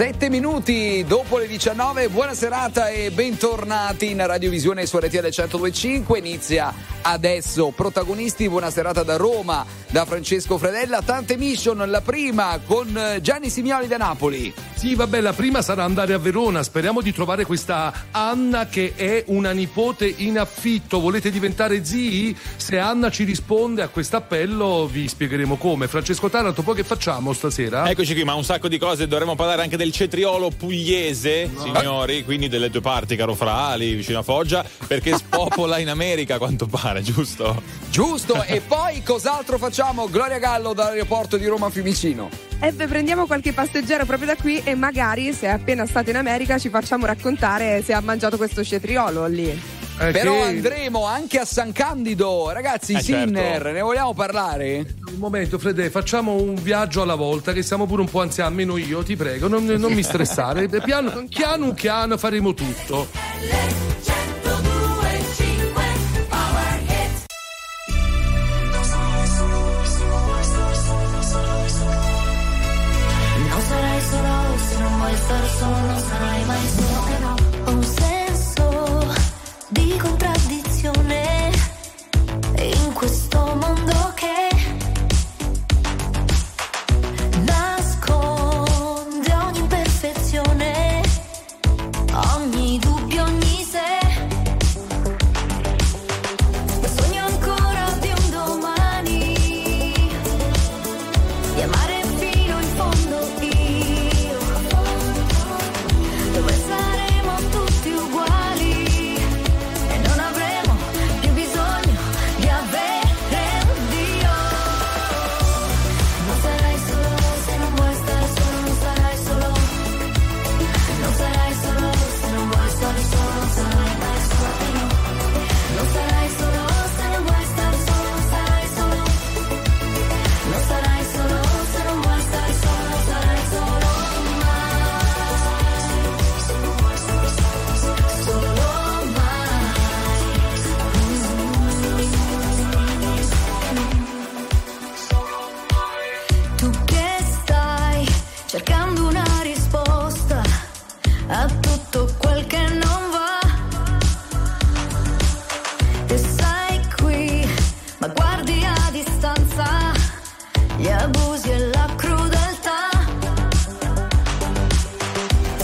Sette minuti dopo le 19, buona serata e bentornati in Radiovisione su RTL 1025. Inizia adesso protagonisti, buona serata da Roma, da Francesco Fredella, tante mission, la prima con Gianni Simioli da Napoli. Sì, vabbè, la prima sarà andare a Verona, speriamo di trovare questa Anna che è una nipote in affitto, volete diventare zii? Se Anna ci risponde a questo appello vi spiegheremo come. Francesco Taranto, poi che facciamo stasera? Eccoci qui, ma un sacco di cose, dovremmo parlare anche del cetriolo pugliese, no. signori, quindi delle due parti, caro Frali, vicino a Foggia, perché spopola in America a quanto pare, giusto? Giusto, e poi cos'altro facciamo? Gloria Gallo dall'aeroporto di Roma Fiumicino. E beh, prendiamo qualche passeggero proprio da qui e magari se è appena stato in America ci facciamo raccontare se ha mangiato questo cetriolo lì. Eh, Però che... andremo anche a San Candido, ragazzi. Eh, Sinner, certo. ne vogliamo parlare? Un momento, Fede, facciamo un viaggio alla volta, che siamo pure un po' anziani, almeno io, ti prego, non, non mi stressare. piano, piano piano faremo tutto. star solo non sarai mai solo in questo mondo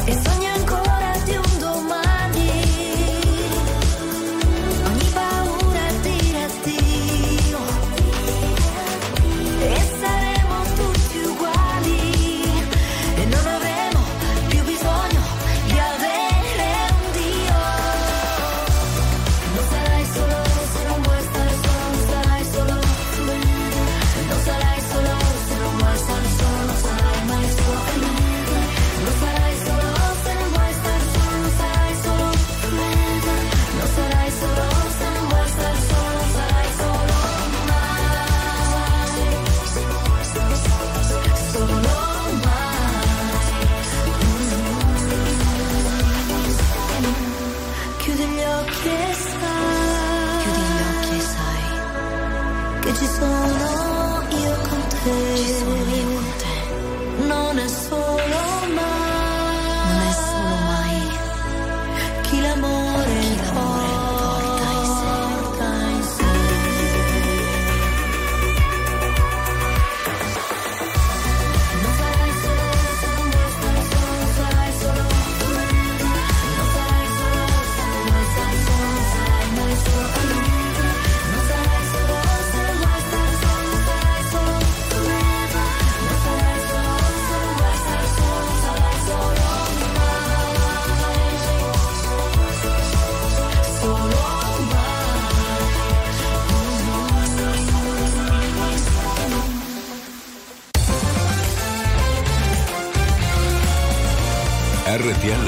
It's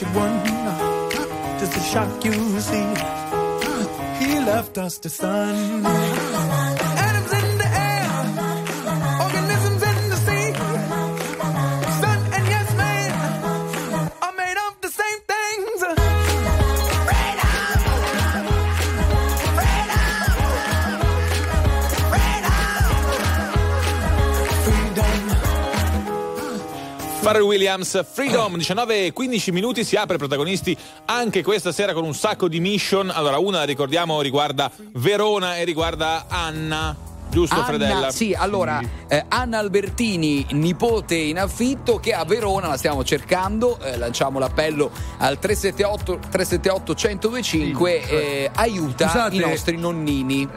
you won. Does it shock you? See, ah, he left us to sun. Williams, Freedom, 19 e 15 minuti, si apre protagonisti anche questa sera con un sacco di mission. Allora, una la ricordiamo riguarda Verona e riguarda Anna. Giusto, Anna, Fredella? sì, allora eh, Anna Albertini, nipote in affitto, che a Verona la stiamo cercando. eh, lanciamo l'appello al 378 378 1025 eh, aiuta Scusate. i nostri nonnini.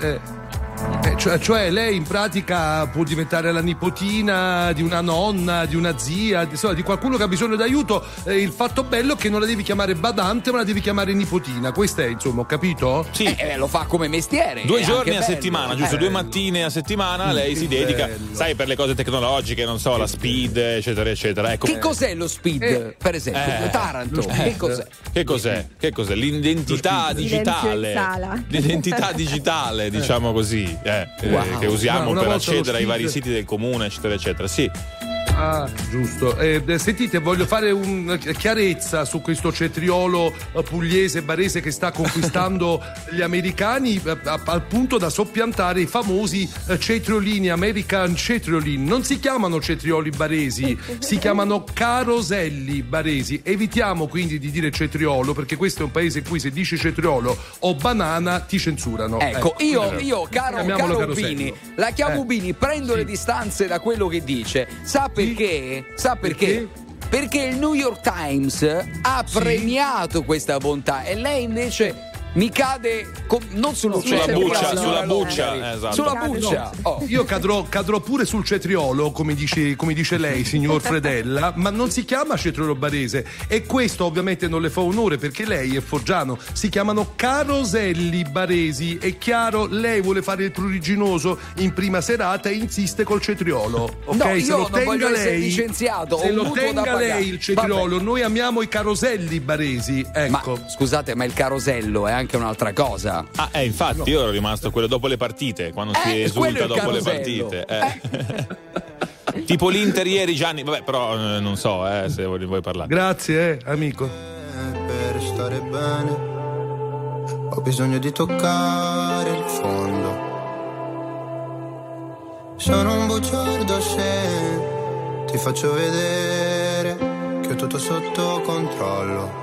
Eh, cioè, cioè lei in pratica può diventare la nipotina di una nonna, di una zia, di, insomma, di qualcuno che ha bisogno d'aiuto. Eh, il fatto bello è che non la devi chiamare badante, ma la devi chiamare nipotina. Questo è, insomma, ho capito? Sì. Eh, eh, lo fa come mestiere. Due giorni a bello. settimana, giusto? Eh, Due mattine a settimana lei si dedica, bello. sai, per le cose tecnologiche, non so, la speed, eccetera, eccetera. Ecco. Che cos'è lo speed, Eh, per esempio? eh, Taranto, che cos'è? Che cos'è? Che cos'è? L'identità digitale. L'identità digitale, diciamo così, eh, eh, Wow. che usiamo per accedere ai vari siti del comune, eccetera, eccetera. Sì. Ah, giusto. Eh, eh, sentite, voglio fare un eh, chiarezza su questo cetriolo eh, pugliese barese che sta conquistando gli americani eh, al punto da soppiantare i famosi eh, cetriolini, American cetriolini. Non si chiamano cetrioli baresi, si chiamano caroselli baresi. Evitiamo quindi di dire cetriolo perché questo è un paese in cui se dici cetriolo o banana ti censurano. Ecco, io, io, caro, caro carosello. Bini, la chiamo Eh. Bini, prendo le distanze da quello che dice. Sa perché? Sa perché? Perché il New York Times ha premiato questa bontà e lei invece mi cade com- non sullo Sulla cetriolo, buccia, sulla buccia, esatto. Sulla buccia. Oh. Io cadrò, cadrò pure sul cetriolo, come dice, come dice lei, signor Fredella, ma non si chiama cetriolo barese. E questo ovviamente non le fa onore perché lei è foggiano. Si chiamano caroselli baresi. È chiaro, lei vuole fare il pruriginoso in prima serata e insiste col cetriolo. Ok, No, se io lo tenga lei. licenziato, Se lo tenga lei il cetriolo, Vabbè. noi amiamo i caroselli baresi. Ma Ecco. scusate, ma il carosello è anche un'altra cosa. Ah, eh, infatti, io ero rimasto quello dopo le partite, quando si Eh, è esulta dopo le partite. eh. tipo l'Inter ieri, Gianni. Vabbè, però eh, non so eh, se vuoi, vuoi parlare. Grazie, eh, amico. per stare bene ho bisogno di toccare il fondo sono un bugiardo se ti faccio vedere che ho tutto sotto controllo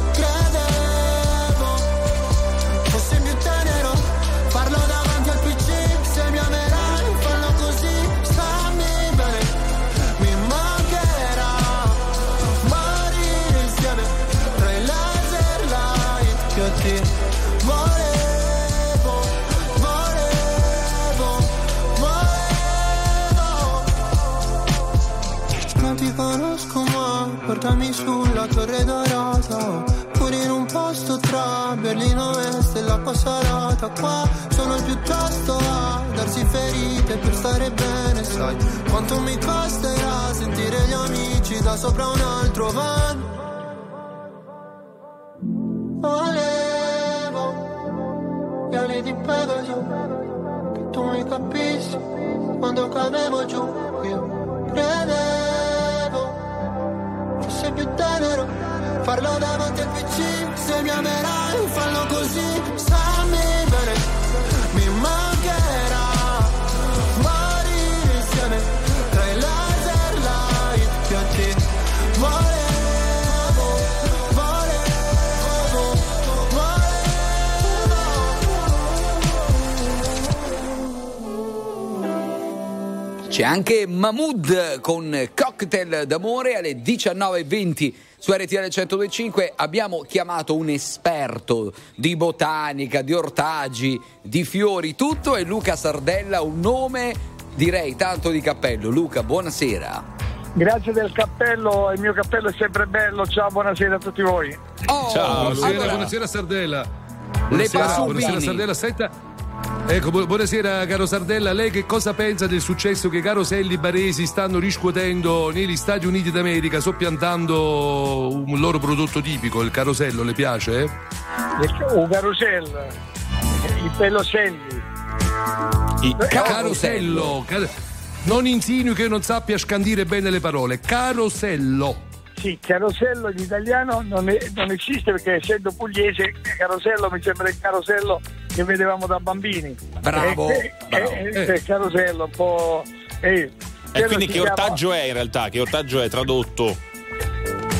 Io ti volevo, volevo, volevo. Non ti conosco ma portami sulla torre dorata Pure in un posto tra Berlino Est e la Passarata Qua sono piuttosto a darsi ferite per stare bene Sai. Quanto mi costerà sentire gli amici da sopra un altro van di Pegaso Che tu mi capissi quando cadevo giù Io credevo fosse più tenero farlo davanti al PC se mi amerai fallo così stammi bene C'è anche Mahmood con cocktail d'amore alle 19.20 su RTL 1025. Abbiamo chiamato un esperto di botanica, di ortaggi, di fiori, tutto è Luca Sardella, un nome direi tanto di cappello. Luca, buonasera. Grazie del cappello, il mio cappello è sempre bello. Ciao, buonasera a tutti voi. Oh, Buonasera, allora, buonasera Sardella. Le Buonasera, Pasubini. buonasera Sardella, senta. Ecco, bu- buonasera caro Sardella, lei che cosa pensa del successo che i caroselli baresi stanno riscuotendo negli Stati Uniti d'America soppiantando un loro prodotto tipico, il carosello, le piace? Un carosello, i peloselli. I Carosello, car- non insinui che non sappia scandire bene le parole, carosello. Sì, carosello in italiano non, è- non esiste perché essendo pugliese, carosello mi sembra il carosello che vedevamo da bambini. Bravo, Eh, eh, bravo. eh, eh, carosello, un po'. eh, E quindi che chiama- ortaggio è in realtà? Che ortaggio è tradotto?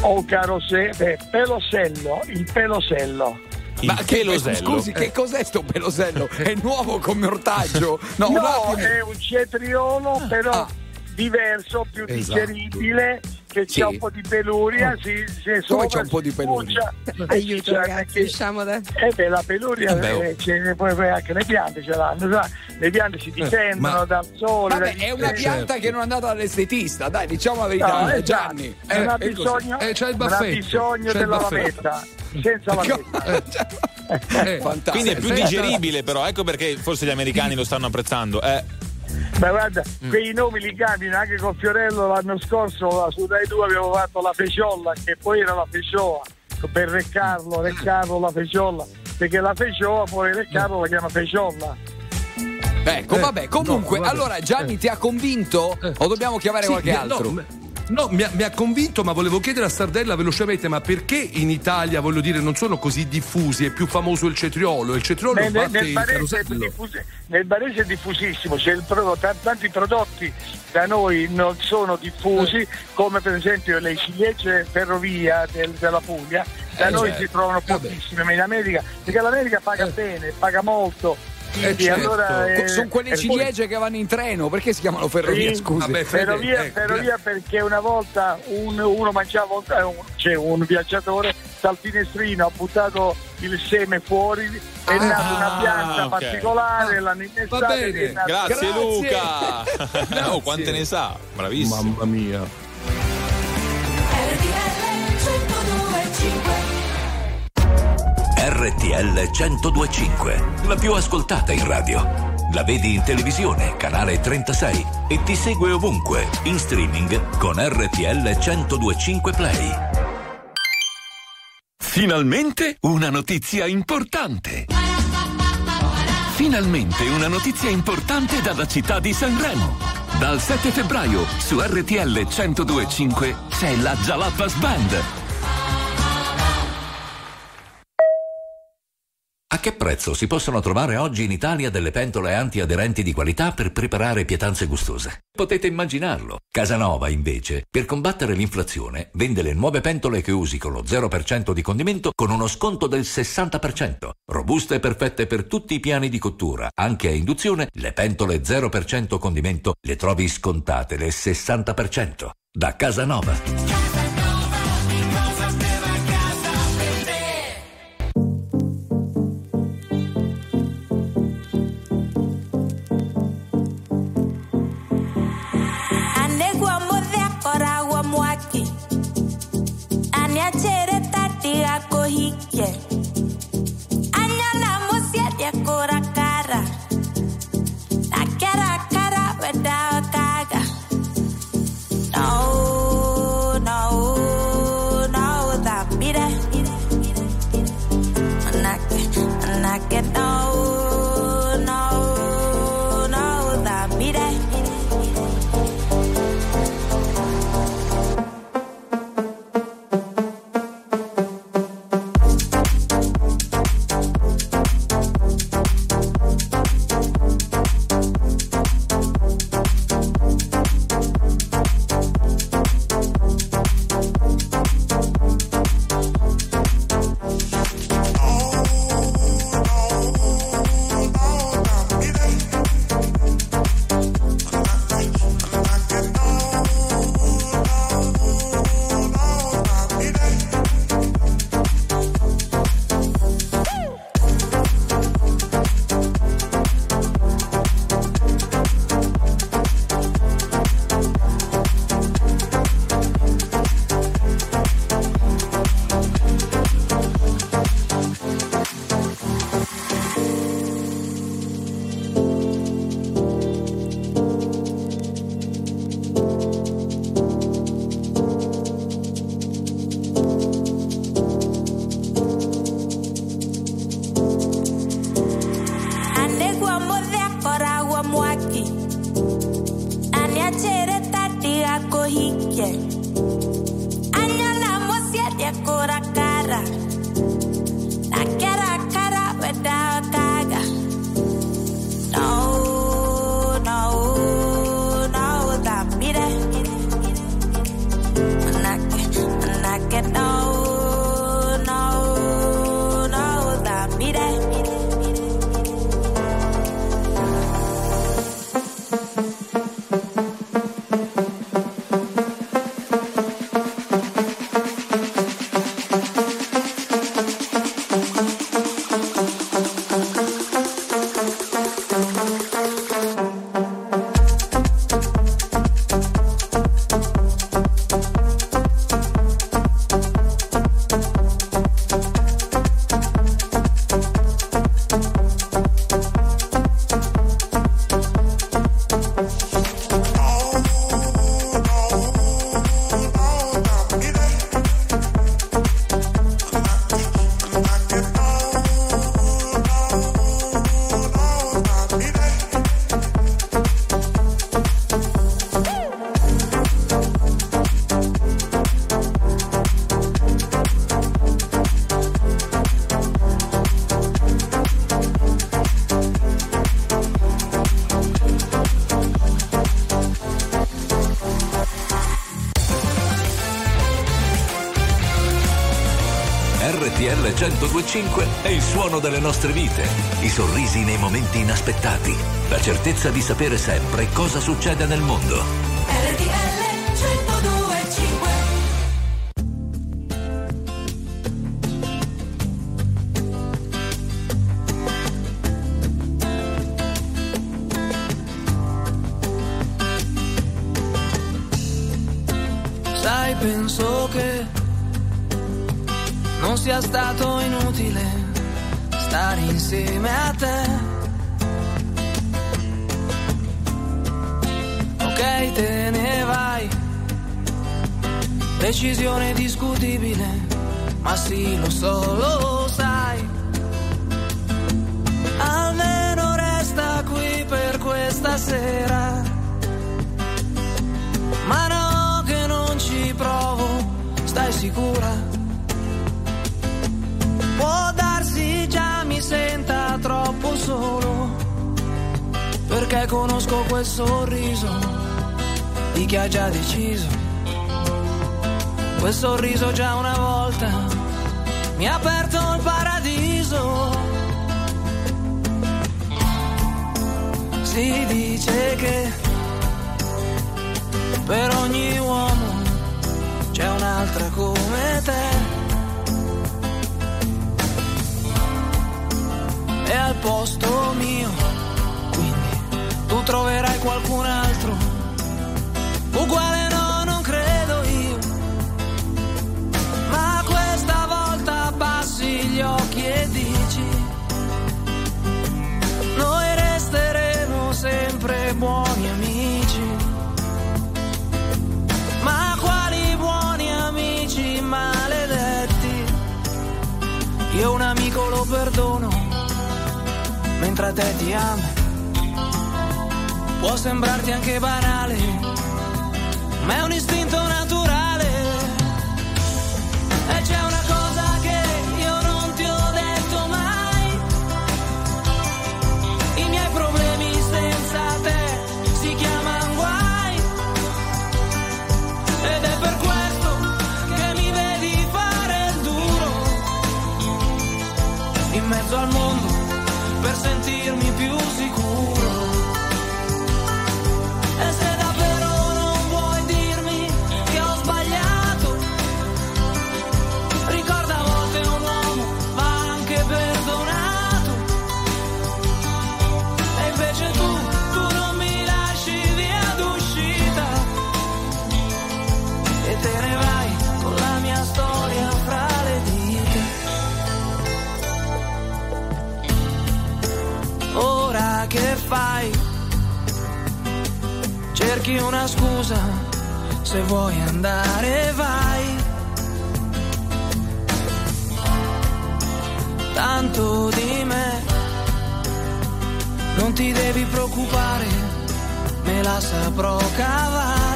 O carosello, eh, pelosello, il pelosello. Il Ma che, pelosello. scusi, che cos'è sto pelosello? È nuovo come ortaggio? No, un No, attimo. è un cetriolo, però Ah. Diverso, più Esatto. digeribile, che Sì. c'ha un po' di peluria. Si, si Come sopra c'ha un po' di peluria? Aiuto Cioè, ragazzi, usciamo da... Eh beh, la peluria, Vabbè, oh. eh, c'è- poi, poi anche le piante ce l'hanno, sa? le piante si difendono ma- dal sole. Vabbè, è una pianta che non è andata dall'estetista, dai, diciamo la verità, No, eh, eh, Gianni. già, non ha bisogno, Eh, c'ha il non ha baffetto, bisogno il della baffetto. lametta, senza lametta. Eh, Fantastico. Quindi è più digeribile, però ecco perché forse gli americani lo stanno apprezzando. Eh, Beh, guarda, Mm. quei nomi li cambiano anche con Fiorello l'anno scorso su Dai 2 abbiamo fatto la feciolla che poi era la fecioa per Reccarlo, Reccarlo la feciolla perché la fecioa poi Reccarlo la chiama feciolla Ecco, Eh, vabbè, comunque, no, vabbè. allora Gianni Eh. ti ha convinto Eh. o dobbiamo chiamare Sì, qualche altro? No, no, mi, ha, mi ha convinto, ma volevo chiedere a Sardella velocemente: ma perché in Italia, voglio dire, non sono così diffusi? È più famoso il cetriolo. Il cetriolo Nel, nel, nel Barese diffusi- nel Barese è diffusissimo, c'è il pro- t- tanti prodotti da noi non sono diffusi, Eh. come per esempio le ciliegie ferrovia del- della Puglia, da Eh, noi certo. si trovano pochissime, ma in America, perché l'America paga Eh. bene, paga molto, Eh, certo. allora, eh, Sono quelle e poi- ciliegie che vanno in treno, perché si chiamano ferrovie? Sì, Scusi. vabbè, Fede, Ferrovia, ecco, ferrovia perché una volta un- uno mangiava, un, eh, un- c'è un viaggiatore dal finestrino ha buttato il seme fuori, è nata una pianta ok. particolare, l'hanno innestata Va bene, Grazie, Grazie. Luca. oh, quante ne sa? Bravissimo. Mamma mia. RTL 1025, la più ascoltata in radio. La vedi in televisione, canale 36 e ti segue ovunque, in streaming con RTL 1025 Play. Finalmente una notizia importante. Finalmente una notizia importante dalla città di Sanremo. Dal 7 febbraio su RTL 1025 c'è la Jalapas Band. A che prezzo si possono trovare oggi in Italia delle pentole antiaderenti di qualità per preparare pietanze gustose? Potete immaginarlo. Casanova, invece, per combattere l'inflazione, vende le nuove pentole che usi con lo 0% di condimento con uno sconto del 60%. Robuste e perfette per tutti i piani di cottura, anche a induzione, le pentole 0% condimento le trovi scontate del 60%. Da Casanova. No, 1025 è il suono delle nostre vite, i sorrisi nei momenti inaspettati, la certezza di sapere sempre cosa succede nel mondo. RTL 1025 Sai, penso che non sia stato Decisione discutibile, ma sì, lo so, lo sai. Almeno resta qui per questa sera. Ma no, che non ci provo, stai sicura? Può darsi già mi senta troppo solo, perché conosco quel sorriso di chi ha già deciso. Quel sorriso già una volta mi ha aperto il paradiso. Si dice che per ogni uomo c'è un'altra come te. E al posto mio, quindi tu troverai qualcun altro. Uguale perdono, mentre te ti amo. Può sembrarti anche banale, ma è un istinto naturale. Che fai? Cerchi una scusa, se vuoi andare vai. Tanto di me, non ti devi preoccupare, me la saprò cavare.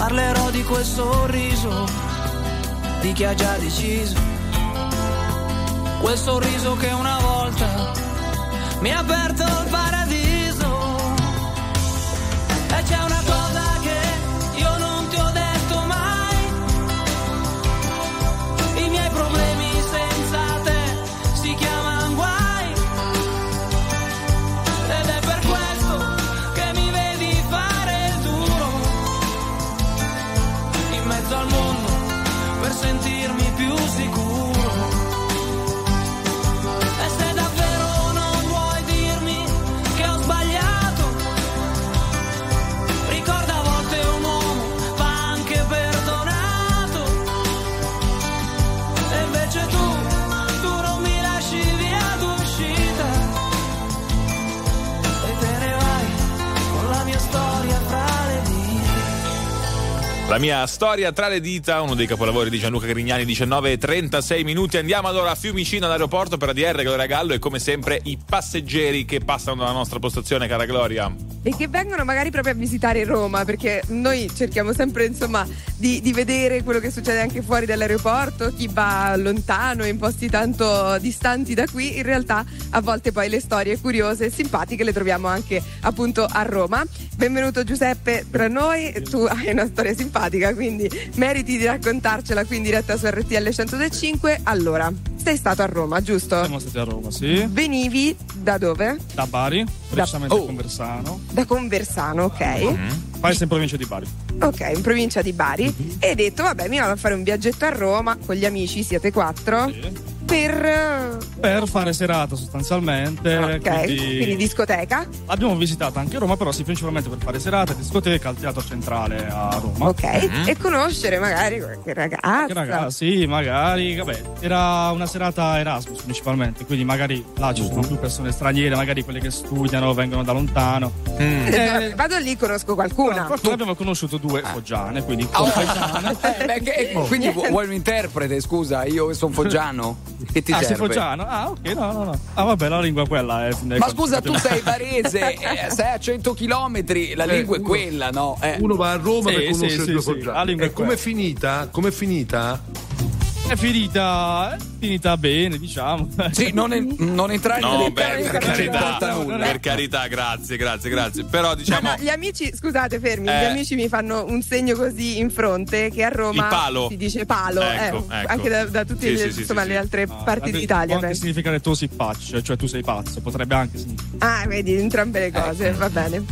Parlerò di quel sorriso di chi ha già deciso. Quel sorriso che una volta mi ha aperto il paradiso. La mia storia tra le dita, uno dei capolavori di Gianluca Grignani, 19 e 36 minuti. Andiamo allora a Fiumicino all'aeroporto per ADR Gloria Gallo e come sempre i passeggeri che passano dalla nostra postazione, cara Gloria. E che vengono magari proprio a visitare Roma, perché noi cerchiamo sempre insomma di, di vedere quello che succede anche fuori dall'aeroporto, chi va lontano, in posti tanto distanti da qui, in realtà a volte poi le storie curiose e simpatiche le troviamo anche appunto a Roma. Benvenuto Giuseppe tra noi, tu hai una storia simpatica, quindi meriti di raccontarcela qui in diretta su RTL 105. Allora, sei stato a Roma, giusto? Siamo stati a Roma, sì. Venivi da dove? Da Bari, precisamente Oh. a Conversano. Da Conversano, ok. Paese in provincia di Bari. Ok, in provincia di Bari. E hai detto, vabbè, mi vado a fare un viaggetto a Roma con gli amici, siete quattro, Sì. Per... eh, Per fare serata sostanzialmente. Ok, quindi quindi discoteca. Abbiamo visitato anche Roma, però sì, principalmente per fare serata, discoteca al teatro centrale a Roma. Ok, e conoscere magari qualche ragazza. Che ragazzi, sì, magari, vabbè, era una serata Erasmus principalmente, quindi magari là ci sono più persone straniere, magari quelle che studiano, vengono da lontano. Eh, Vado lì, conosco qualcuna. Qualcuno abbiamo conosciuto due foggiane, quindi Oh. compaesane. Eh, beh, che- quindi vu- vuoi un interprete, scusa, io che sono foggiano. Che ti Ah, serve? foggiano? Ah, ok, no, no, no. Ah, vabbè, la lingua quella è. Ma scusa, tu sei barese, eh, sei a 100 km, la Eh, lingua è uno- quella, no? Eh. Uno va a Roma Sì, per sì, conoscere sì, due sì, foggiani. la lingua è E com'è finita? Com'è finita? È finita. È finita bene, diciamo. Sì, non, en- non entrare No, nei beh, per carità, per carità, grazie, grazie, grazie. Però No, diciamo no, gli amici, scusate, fermi, Eh. gli amici mi fanno un segno così in fronte che a Roma Il palo. si dice palo, Ecco, eh, ecco. anche da, da tutte Sì, le, sì, insomma, sì, le altre No, parti d'Italia. Può anche significare tu sei pazzo, cioè tu sei pazzo, potrebbe anche significare. Ah, vedi, entrambe le cose, Ecco. va bene.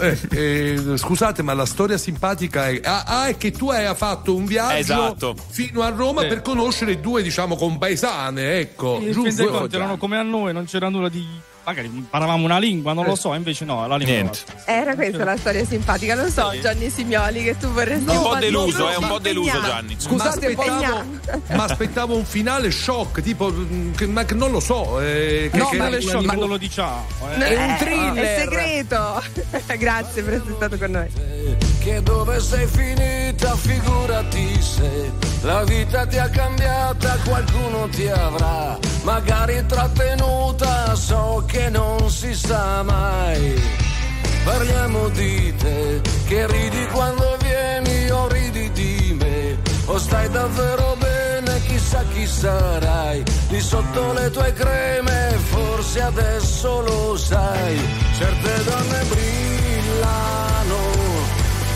Eh, eh, scusate, ma la storia simpatica è, ah, ah, è che tu hai fatto un viaggio Esatto. fino a Roma Sì. per conoscere due, diciamo, compaesane, ecco. Giusto? erano come a noi, non c'era nulla di. Magari imparavamo una lingua, non lo so, invece no, la lingua. Niente. Era questa la storia simpatica, non so, Gianni Simioli, che tu vorresti un po' deluso, è un po' deluso impegnare. Gianni. Scusate, Ma aspettavo, ma aspettavo un finale shock, tipo, mm, che, ma che non lo so. Eh, che, No, che shock- ma- non lo diciamo. eh. È un Eh, thriller. È segreto. Grazie per essere stato con noi. Che dove sei finita, figurati se la vita ti ha cambiata, qualcuno ti avrà magari trattenuta, so che non si sa mai. Parliamo di te, che ridi quando vieni o ridi di me, o stai davvero bene, chissà chi sarai, di sotto le tue creme, forse adesso lo sai, certe donne brillano,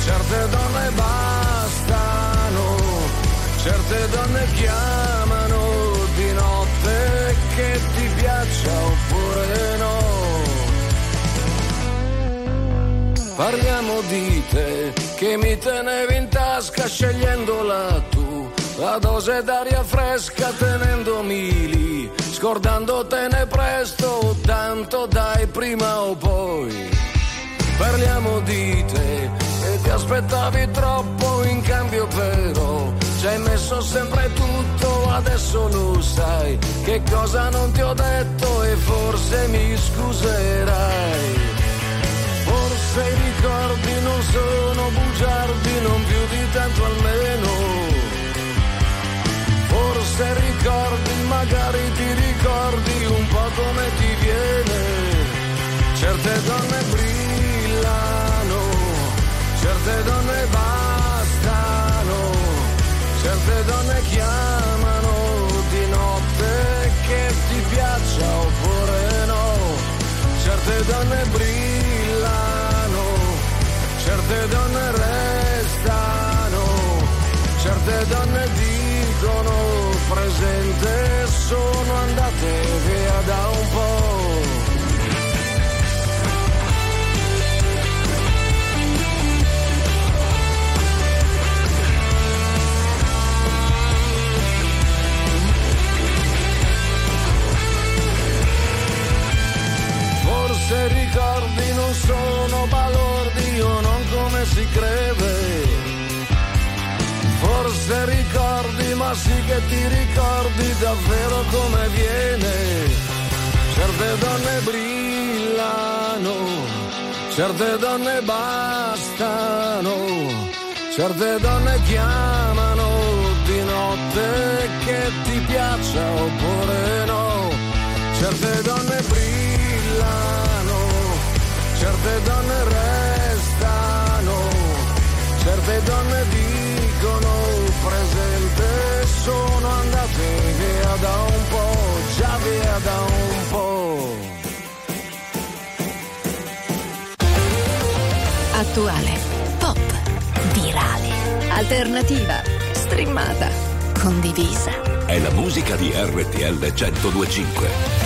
certe donne bastano, certe donne chiamano di notte che ti piaccia oppure no. Parliamo di te che mi tenevi in tasca scegliendola tu, la dose d'aria fresca tenendomi lì, scordandotene presto, tanto dai prima o poi. Parliamo di te aspettavi troppo in cambio però ci hai messo sempre tutto, adesso lo sai che cosa non ti ho detto e forse mi scuserai. Forse i ricordi non sono bugiardi, non più di tanto almeno. Forse ricordi, magari ti ricordi un po' come ti viene. Certe donne brillano, certe donne bastano, certe donne chiamano se ricordi, ma sì che ti ricordi davvero come viene. Certe donne brillano, certe donne bastano, certe donne chiamano di notte che ti piaccia oppure no. Certe donne brillano, certe donne restano, certe donne dicono presente sono andate via da un po', già via da un po'. Attuale, pop, virale, alternativa, streamata, condivisa. È la musica di RTL 1025.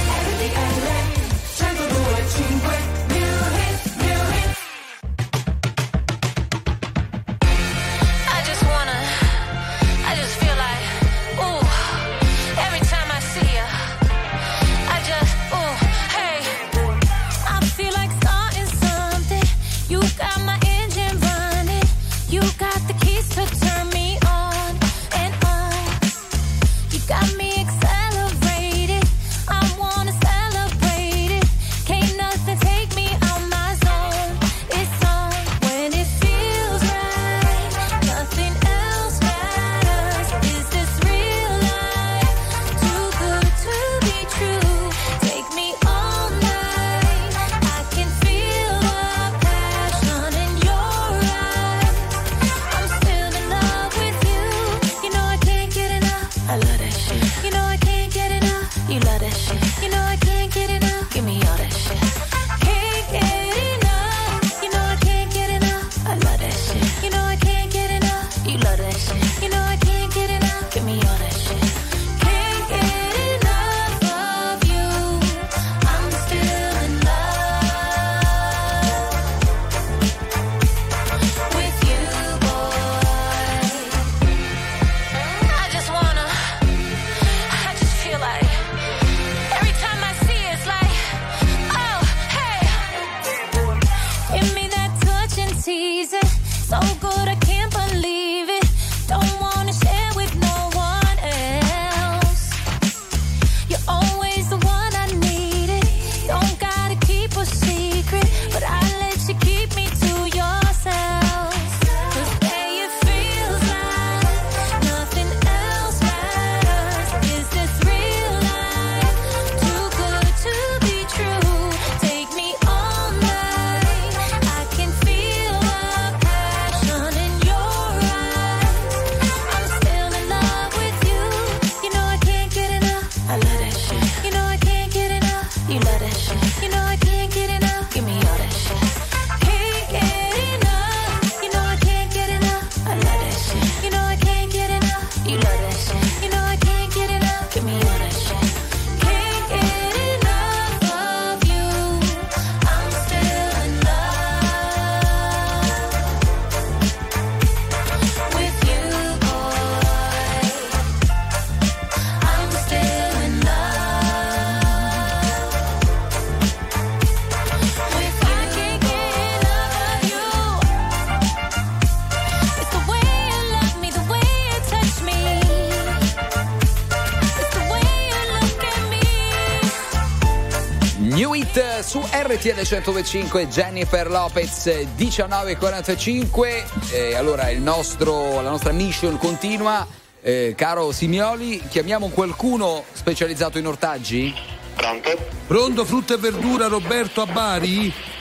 RTL 125 Jennifer Lopez 19.45 e allora nostro, la nostra mission continua eh, caro Simioli chiamiamo qualcuno specializzato in ortaggi? Pronto? Pronto frutta e verdura Roberto a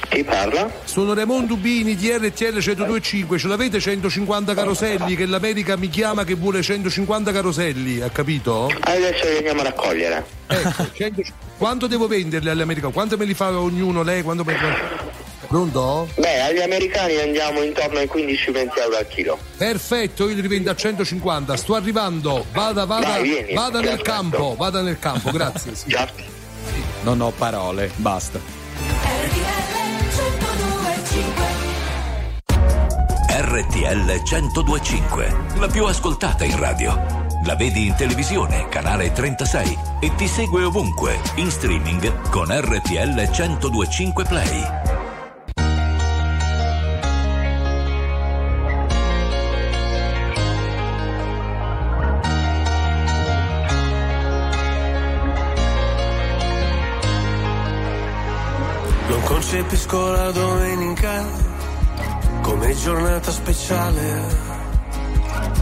Chi parla? Sono Raimondo Ubini di RTL 125. Ce l'avete 150 caroselli? Che l'America mi chiama che vuole 150 caroselli, ha capito? Adesso li andiamo a raccogliere. Ecco, 150 quanto devo venderli agli americani? Quanto me li fa ognuno lei? Quanto me li fa... Pronto? Beh, agli americani andiamo intorno ai 15-20 euro al chilo. Perfetto, io li rivendo a 150, sto arrivando, vada, vada, Dai, vieni, vada nel aspetto. campo, vada nel campo, grazie. Sì. Non ho parole, basta. RTL 1025, la più ascoltata in radio. La vedi in televisione, canale 36 e ti segue ovunque, in streaming con RTL 1025 Play. Non concepisco la domenica come giornata speciale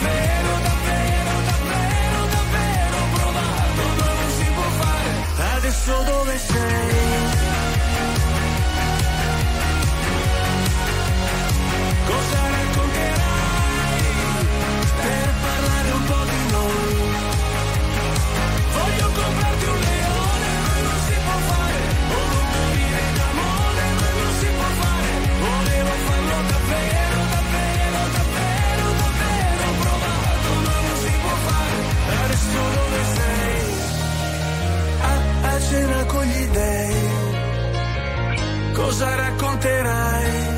davvero, davvero, davvero, davvero provato, non si può fare, adesso dove sei? Con gli dei. Cosa racconterai?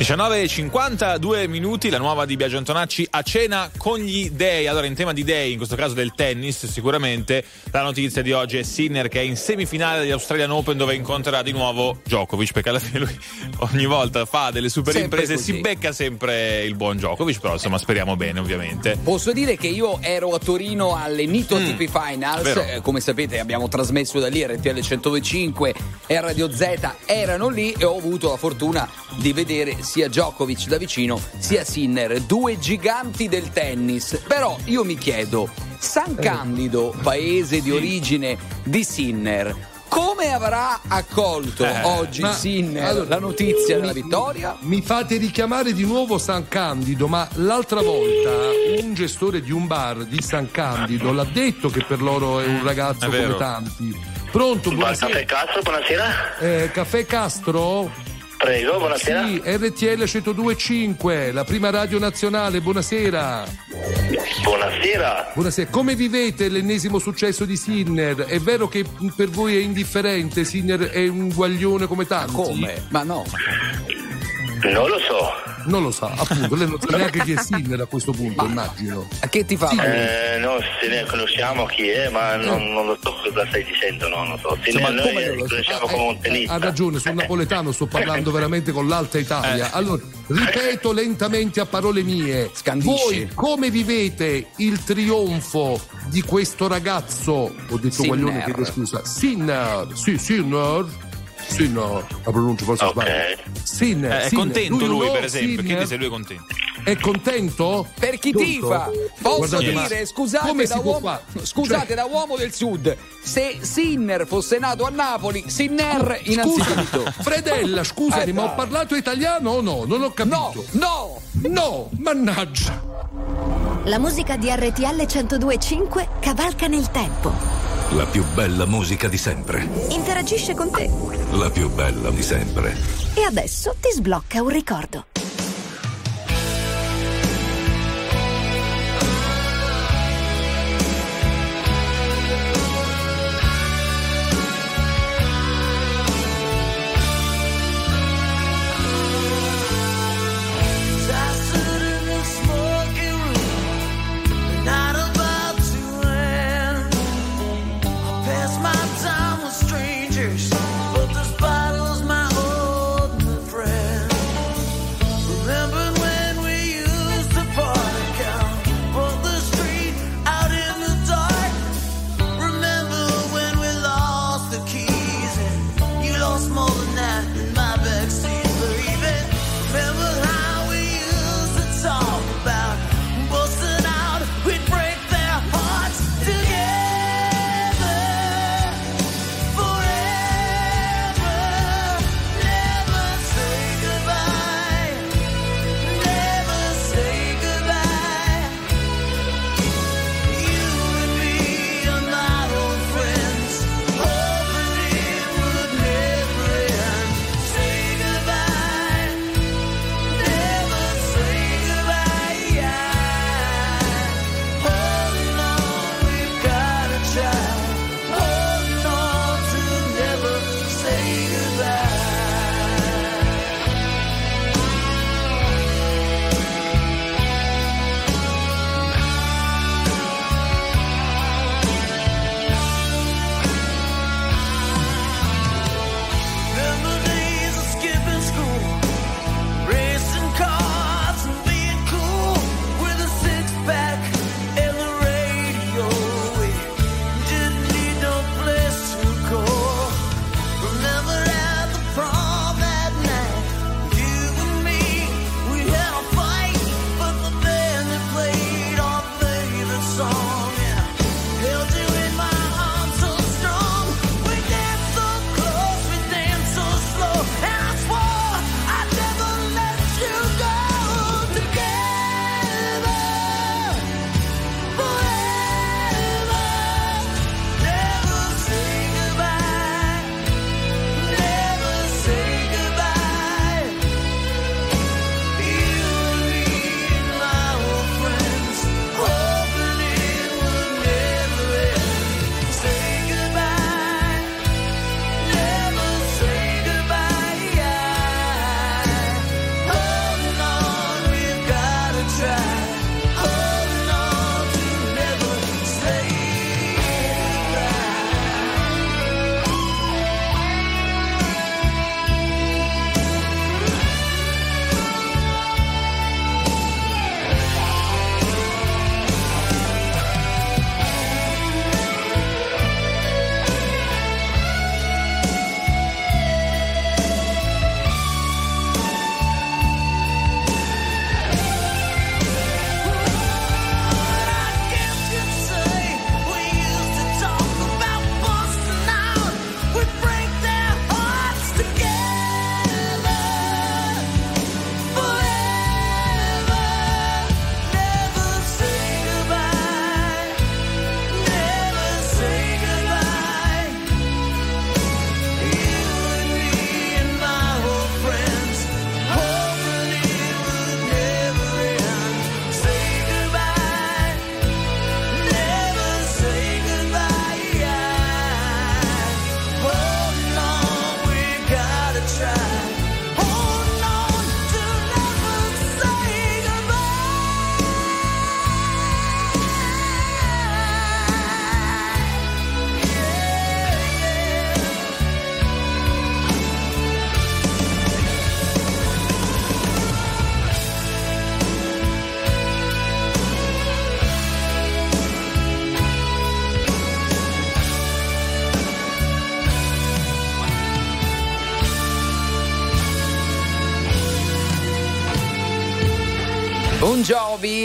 19.52 minuti, la nuova di Biagio Antonacci a cena con gli dei. Allora, in tema di dei, in questo caso del tennis, sicuramente la notizia di oggi è Sinner che è in semifinale degli Australian Open dove incontrerà di nuovo Djokovic, perché alla fine lui ogni volta fa delle super Sempre imprese e così. si becca sempre il buon Djokovic, però insomma speriamo bene ovviamente. Posso dire che io ero a Torino alle Nito Mm, TP Finals, eh, come sapete abbiamo trasmesso da lì RTL 105 e Radio Z erano lì e ho avuto la fortuna di vedere sia Djokovic da vicino sia Sinner, due giganti del tennis. Però io mi chiedo, San Candido, paese di origine di Sinner, come avrà accolto Eh, oggi ma- Sinner allora, la notizia mi- della vittoria? Mi fate richiamare di nuovo San Candido, ma l'altra volta un gestore di un bar di San Candido l'ha detto che per loro è un ragazzo È come tanti. Pronto, buonasera. Caffè Castro, buonasera. Eh, caffè Castro? Prego, buonasera. Sì, RTL 102.5, la prima radio nazionale, buonasera. Buonasera. Buonasera, come vivete l'ennesimo successo di Sinner? È vero che per voi è indifferente, Sinner è un guaglione come tanti? Come? Ma no. Non lo so. Non lo sa, appunto, lei non sa neanche chi è Sinner a questo punto, immagino. A che ti fa? Eh, non se ne conosciamo chi è, ma non, non lo so cosa stai dicendo, no, non so. Se Insomma, ne, come noi lo so? conosciamo Ah, come eh, un tennista. Ha ragione, sul napoletano sto parlando veramente con l'Alta Italia. Allora, ripeto lentamente a parole mie. Scandisci. Voi come vivete il trionfo di questo ragazzo? Ho detto Sinner. guaglione, chiedo scusa. Sinner, sì, Sinner. Sinner, la pronuncia forse Ok. sbaglio. Sinner, Eh, è Sinner. contento lui, no, per esempio, Sinner? chiedi se lui è contento. È contento? Per chi Pronto? tifa, posso Guardate, dire, scusate, come da uomo, scusate Cioè- da uomo del sud, se Sinner fosse nato a Napoli, Sinner innanzitutto. Scusa, Fredella, scusami, Eh, ma ho dai. parlato italiano o no? Non ho capito. No, no! No, mannaggia. La musica di RTL 1025 cavalca nel tempo. La più bella musica di sempre. Interagisce con te. La più bella di sempre. E adesso ti sblocca un ricordo.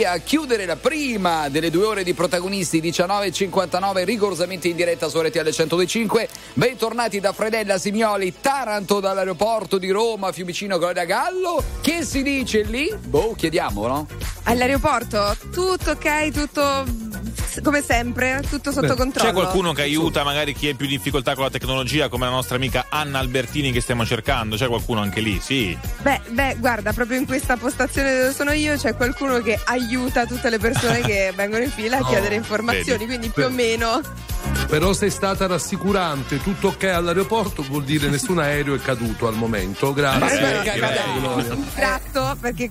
A chiudere la prima delle due ore di protagonisti 19.59 rigorosamente in diretta su RTL 102.5 bentornati da Fredella Simioli Taranto dall'aeroporto di Roma Fiumicino Gloria Gallo che si dice lì? Boh chiediamo no? All'aeroporto tutto ok, tutto come sempre, tutto sotto controllo. C'è qualcuno che aiuta magari chi è più in difficoltà con la tecnologia, come la nostra amica Anna Albertini che stiamo cercando? C'è qualcuno anche lì? Sì. Beh, beh, guarda, proprio in questa postazione dove sono io c'è qualcuno che aiuta tutte le persone che vengono in fila a Oh, chiedere informazioni, vedi. quindi più o meno Però sei stata rassicurante, tutto ok all'aeroporto vuol dire nessun aereo è caduto al momento. Grazie. Ma spero- Grazie, tratto perché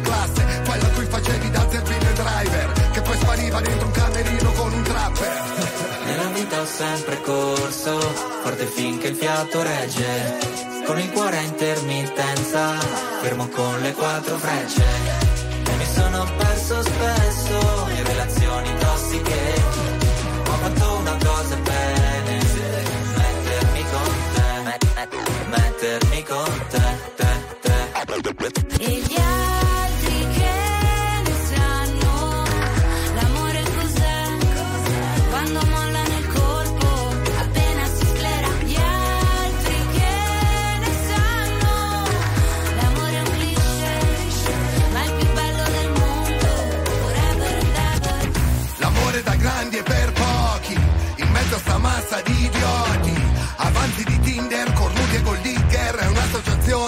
classe Quella a cui facevi da zerbino e driver Che poi spariva dentro un camerino con un trapper Nella vita ho sempre corso, forte finché il fiato regge. Con il cuore a intermittenza, fermo con le quattro frecce. E mi sono perso spesso in relazioni tossiche. Ho fatto una cosa bene, mettermi con te, mettermi con te, te, te. E gli altri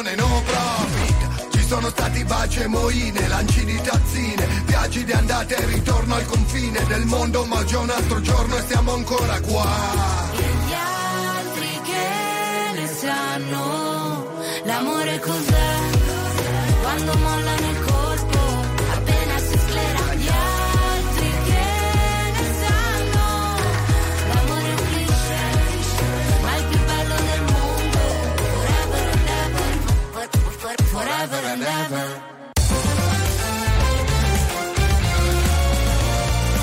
un'associazione no profit. Ci sono stati baci e moine Lanci di tazzine Viaggi di andata e ritorno al confine del mondo Ma già un altro giorno e siamo ancora qua. E gli altri che ne sanno l'amore cos'è? Quando mollano forever and ever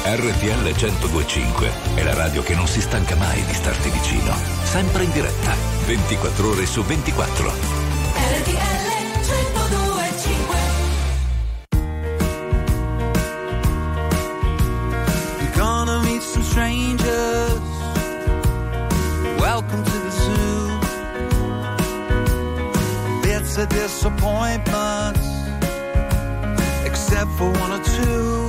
RTL 1025 è la radio che non si stanca mai di starti vicino. Sempre in diretta, 24 ore su 24. RTL 1025 You're gonna meet some strangers. Of disappointments, except for one or two.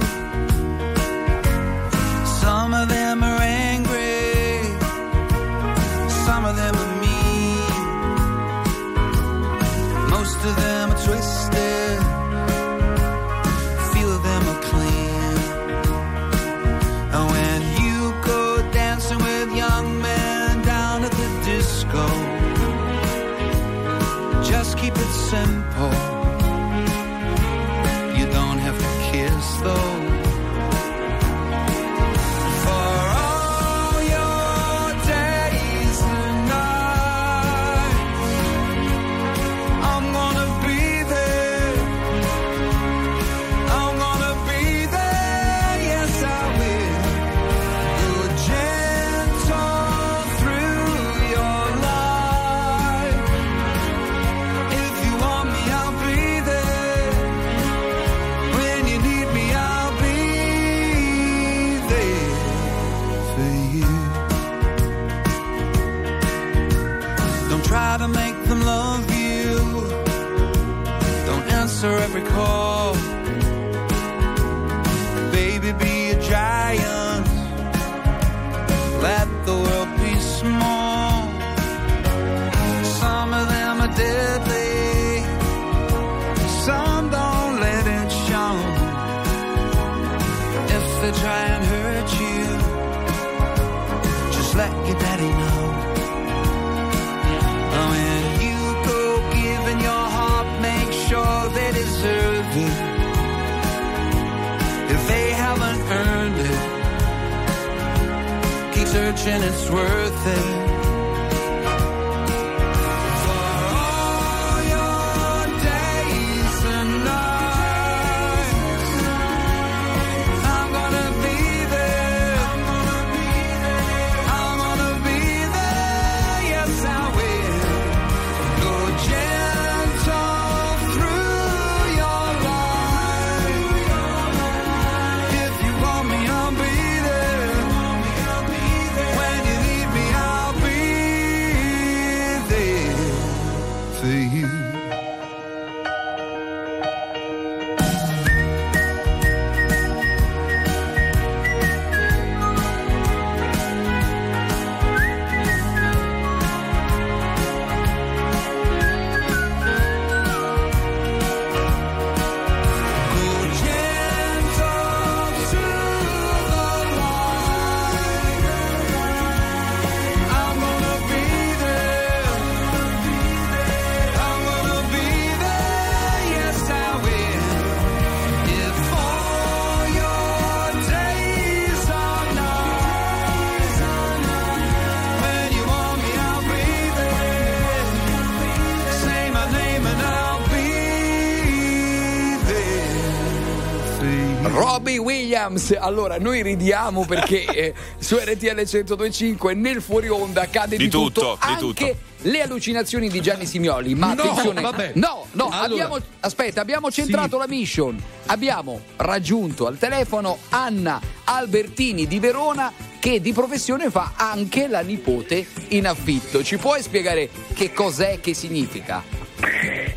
Williams, allora noi ridiamo perché eh, su RTL 1025 nel fuori onda accade di, Di tutto, di anche tutto. le allucinazioni di Gianni Simioli. Ma No, attenzione, vabbè. no, no, Allora. abbiamo, aspetta, abbiamo centrato la mission. Abbiamo raggiunto al telefono Anna Albertini di Verona che di professione fa anche la nipote in affitto. Ci puoi spiegare che cos'è, che significa?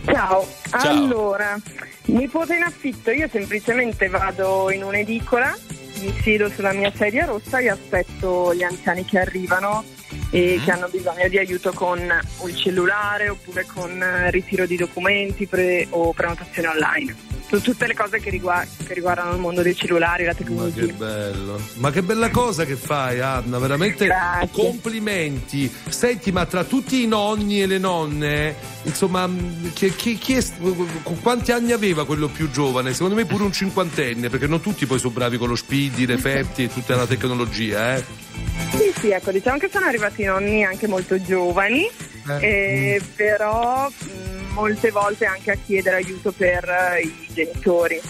Ciao. Ciao. allora, nipote in affitto, io semplicemente vado in un'edicola, mi siedo sulla mia sedia rossa e aspetto gli anziani che arrivano e Mm. che hanno bisogno di aiuto con il cellulare oppure con eh, ritiro di documenti pre- o prenotazione online. Su tutte le cose che, rigua- che riguardano il mondo dei cellulari, la Ma tecnologia. che bello, ma che bella cosa che fai, Anna, veramente complimenti. Senti, ma tra tutti i nonni e le nonne, insomma, chi, chi- chi è- quanti anni aveva quello più giovane? Secondo me pure un cinquantenne, perché non tutti poi sono bravi con lo speed, i refetti e tutta la tecnologia, eh. Sì, sì, ecco, diciamo che sono arrivati nonni anche molto giovani, eh, però mh, molte volte anche a chiedere aiuto per eh, i genitori.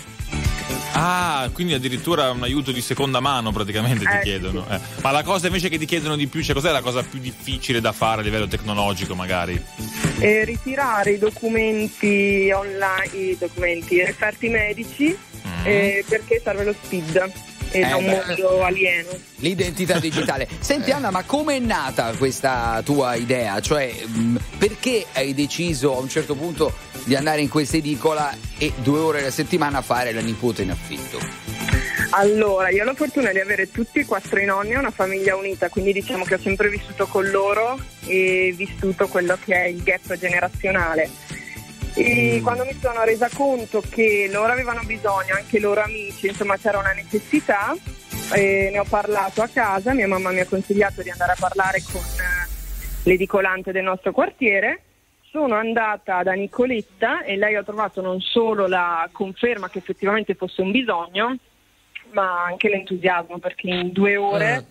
Ah, quindi addirittura un aiuto di seconda mano praticamente ti Eh, chiedono. eh. Ma la cosa invece che ti chiedono di più, cioè cos'è la cosa più difficile da fare a livello tecnologico magari? E ritirare i documenti online, i documenti, i referti medici, eh, perché serve lo SPID, da Eh, un beh. mondo alieno. L'identità digitale. Senti Anna, ma come è nata questa tua idea? Cioè, mh, perché hai deciso a un certo punto di andare in questa edicola e due ore alla settimana fare la nipote in affitto? Allora, io ho la fortuna di avere tutti e quattro i nonni, una famiglia unita, quindi diciamo che ho sempre vissuto con loro e vissuto quello che è il gap generazionale. E quando mi sono resa conto che loro avevano bisogno, anche loro amici, insomma c'era una necessità, eh, ne ho parlato a casa, mia mamma mi ha consigliato di andare a parlare con eh, l'edicolante del nostro quartiere. Sono andata da Nicoletta e lei ha trovato non solo la conferma che effettivamente fosse un bisogno, ma anche l'entusiasmo perché in due ore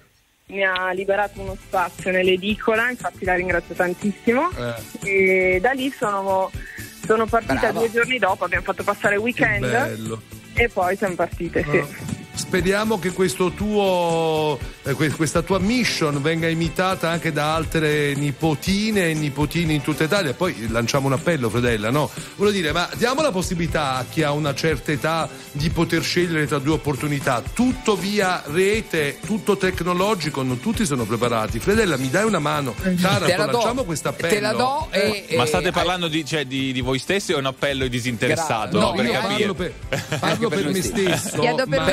mi ha liberato uno spazio nell'edicola, infatti la ringrazio tantissimo. E da lì sono, sono partita Brava. due giorni dopo, abbiamo fatto passare il weekend e poi siamo partite, sì. Speriamo che questo tuo, eh, que- questa tua mission venga imitata anche da altre nipotine e nipotini in tutta Italia. Poi lanciamo un appello, Fredella, no? Voglio dire, ma diamo la possibilità a chi ha una certa età di poter scegliere tra due opportunità. Tutto via rete, tutto tecnologico, non tutti sono preparati. Fredella, mi dai una mano? Cara, lanciamo questo appello. Te la do e- Ma e- state parlando di, cioè, di- di voi stessi o è un appello disinteressato? No, per io capire. parlo per, parlo per me stesso. Chiedo per ma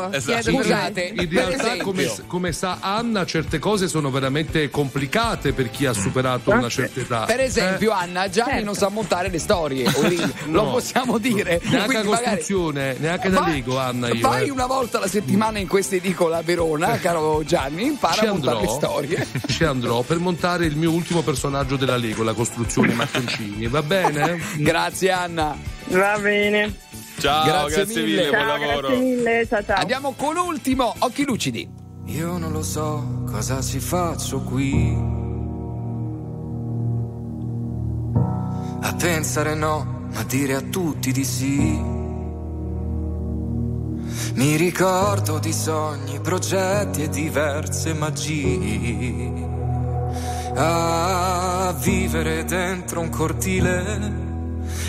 amico. Esatto. Scusate, in realtà come, come sa Anna, certe cose sono veramente complicate per chi ha superato una certa età. Per esempio, Eh? Anna, Gianni non sa montare le storie, Olivia, lo No. possiamo dire. Neanche a Quindi magari- costruzione, neanche da Lego, Anna. Io, Vai eh. una volta alla settimana in questa edicola a Verona, caro Gianni, impara Ci a montare andrò, le storie. ci andrò per montare il mio ultimo personaggio della Lego, la costruzione mattoncini. Va bene? Grazie Anna. Va bene. Ciao, grazie, grazie mille, buon Ciao, lavoro. grazie mille, ciao ciao. Andiamo con ultimo, occhi lucidi. Io non lo so cosa ci faccio qui. A pensare no, ma dire a tutti di sì. Mi ricordo di sogni, progetti e diverse magie. A vivere dentro un cortile,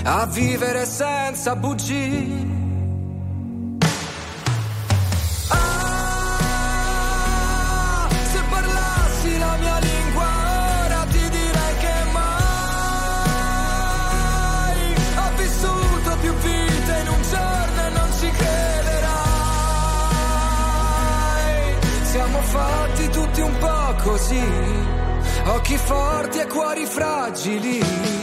a vivere senza bugie. Fatti tutti un po' così, occhi forti e cuori fragili.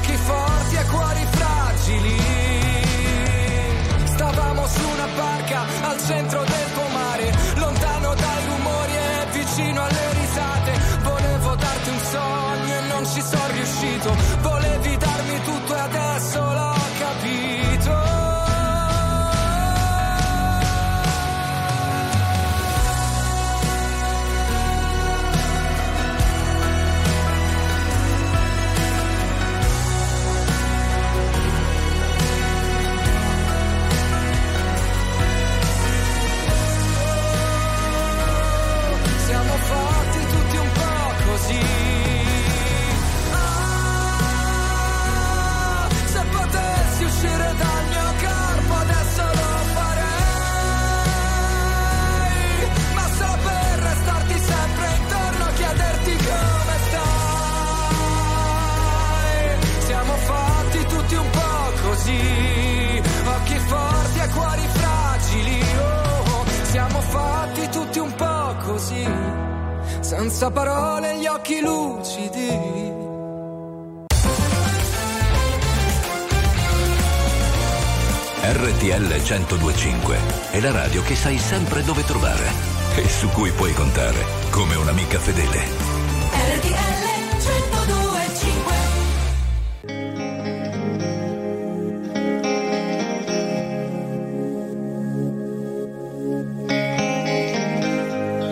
Occhi forti e cuori fragili. Stavamo su una barca al centro del occhi lucidi. RTL 1025 è la radio che sai sempre dove trovare e su cui puoi contare come un'amica fedele. RTL 1025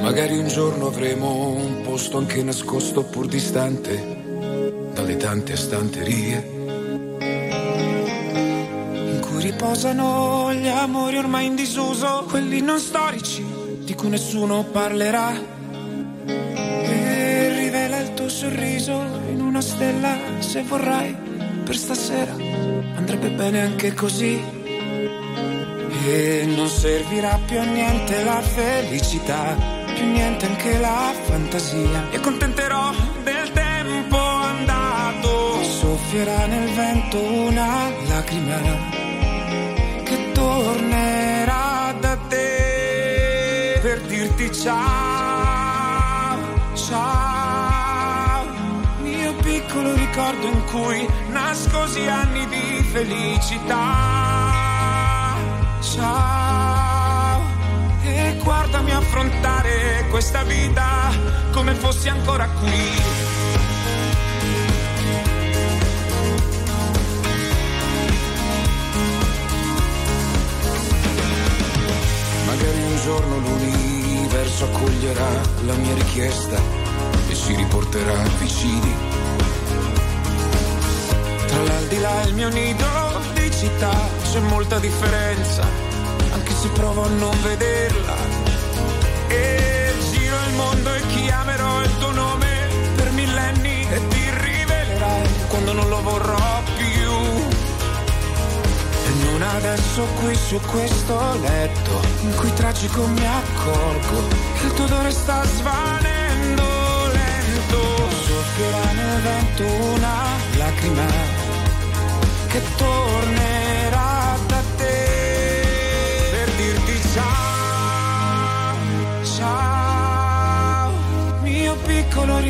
Magari un giorno avremo un posto anche nascosto pur distante dalle tante stanterie. in cui riposano gli amori ormai in disuso, quelli non storici di cui nessuno parlerà. E rivela il tuo sorriso in una stella se vorrai per stasera. Andrebbe bene anche così. E non servirà più a niente la felicità, più niente anche la fantasia. E accontenterò del tempo andato. Soffierà nel vento una lacrima che tornerà da te per dirti ciao, ciao. Mio piccolo ricordo in cui nascosi anni di felicità. Ciao, guardami affrontare questa vita come fossi ancora qui. Magari un giorno l'universo accoglierà la mia richiesta e ci riporterà vicini. Tra l'aldilà e il mio nido di città c'è molta differenza, anche se provo a non vederla. Mondo e chiamerò il tuo nome per millenni e ti rivelerai quando non lo vorrò più. E non adesso qui su questo letto in cui tragico mi accorgo che il tuo odore sta svanendo lento. Soffierà nel vento una lacrima che tornerà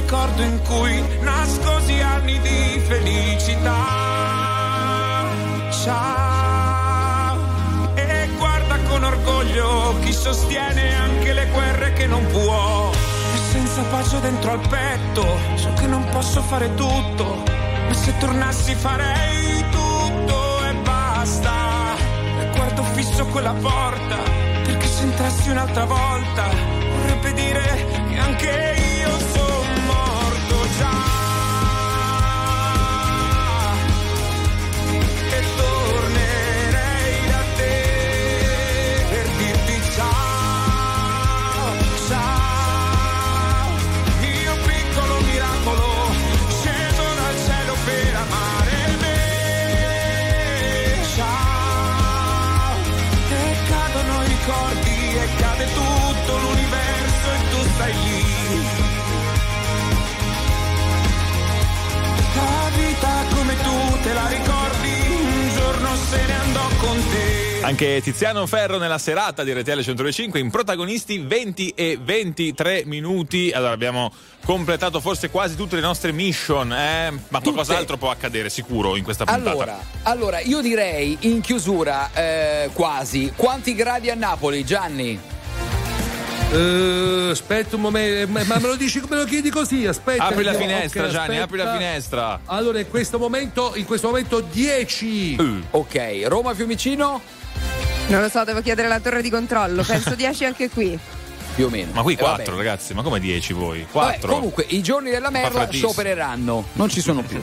ricordo in cui nascosi anni di felicità. Ciao e guarda con orgoglio chi sostiene anche le guerre che non può. E senza pace dentro al petto, so che non posso fare tutto, ma se tornassi farei tutto e basta. E guardo fisso quella porta, perché se entrassi un'altra volta, stai lì. La vita come tu te la ricordi, un giorno se ne andò con te. Anche Tiziano Ferro nella serata di RTL 105 in protagonisti 20 e 23 minuti. Allora abbiamo completato forse quasi tutte le nostre mission, eh? ma qualcos'altro può accadere sicuro in questa puntata. Allora, allora, io direi in chiusura eh, quasi, quanti gradi a Napoli, Gianni? Eh, aspetta un momento, ma ma me lo dici me lo chiedi così? Aspetta. Apri la finestra, Gianni, aspetta. apri la finestra. Allora, in questo momento, in questo momento 10. Uh. Ok, Roma Fiumicino? Non lo so, devo chiedere la torre di controllo. Penso 10 anche qui. Più o meno. Ma qui Eh, vabbè. 4 ragazzi, ma come 10 voi? Vabbè, 4. comunque, i giorni della merla freddissimo. sciopereranno, non ci sono più.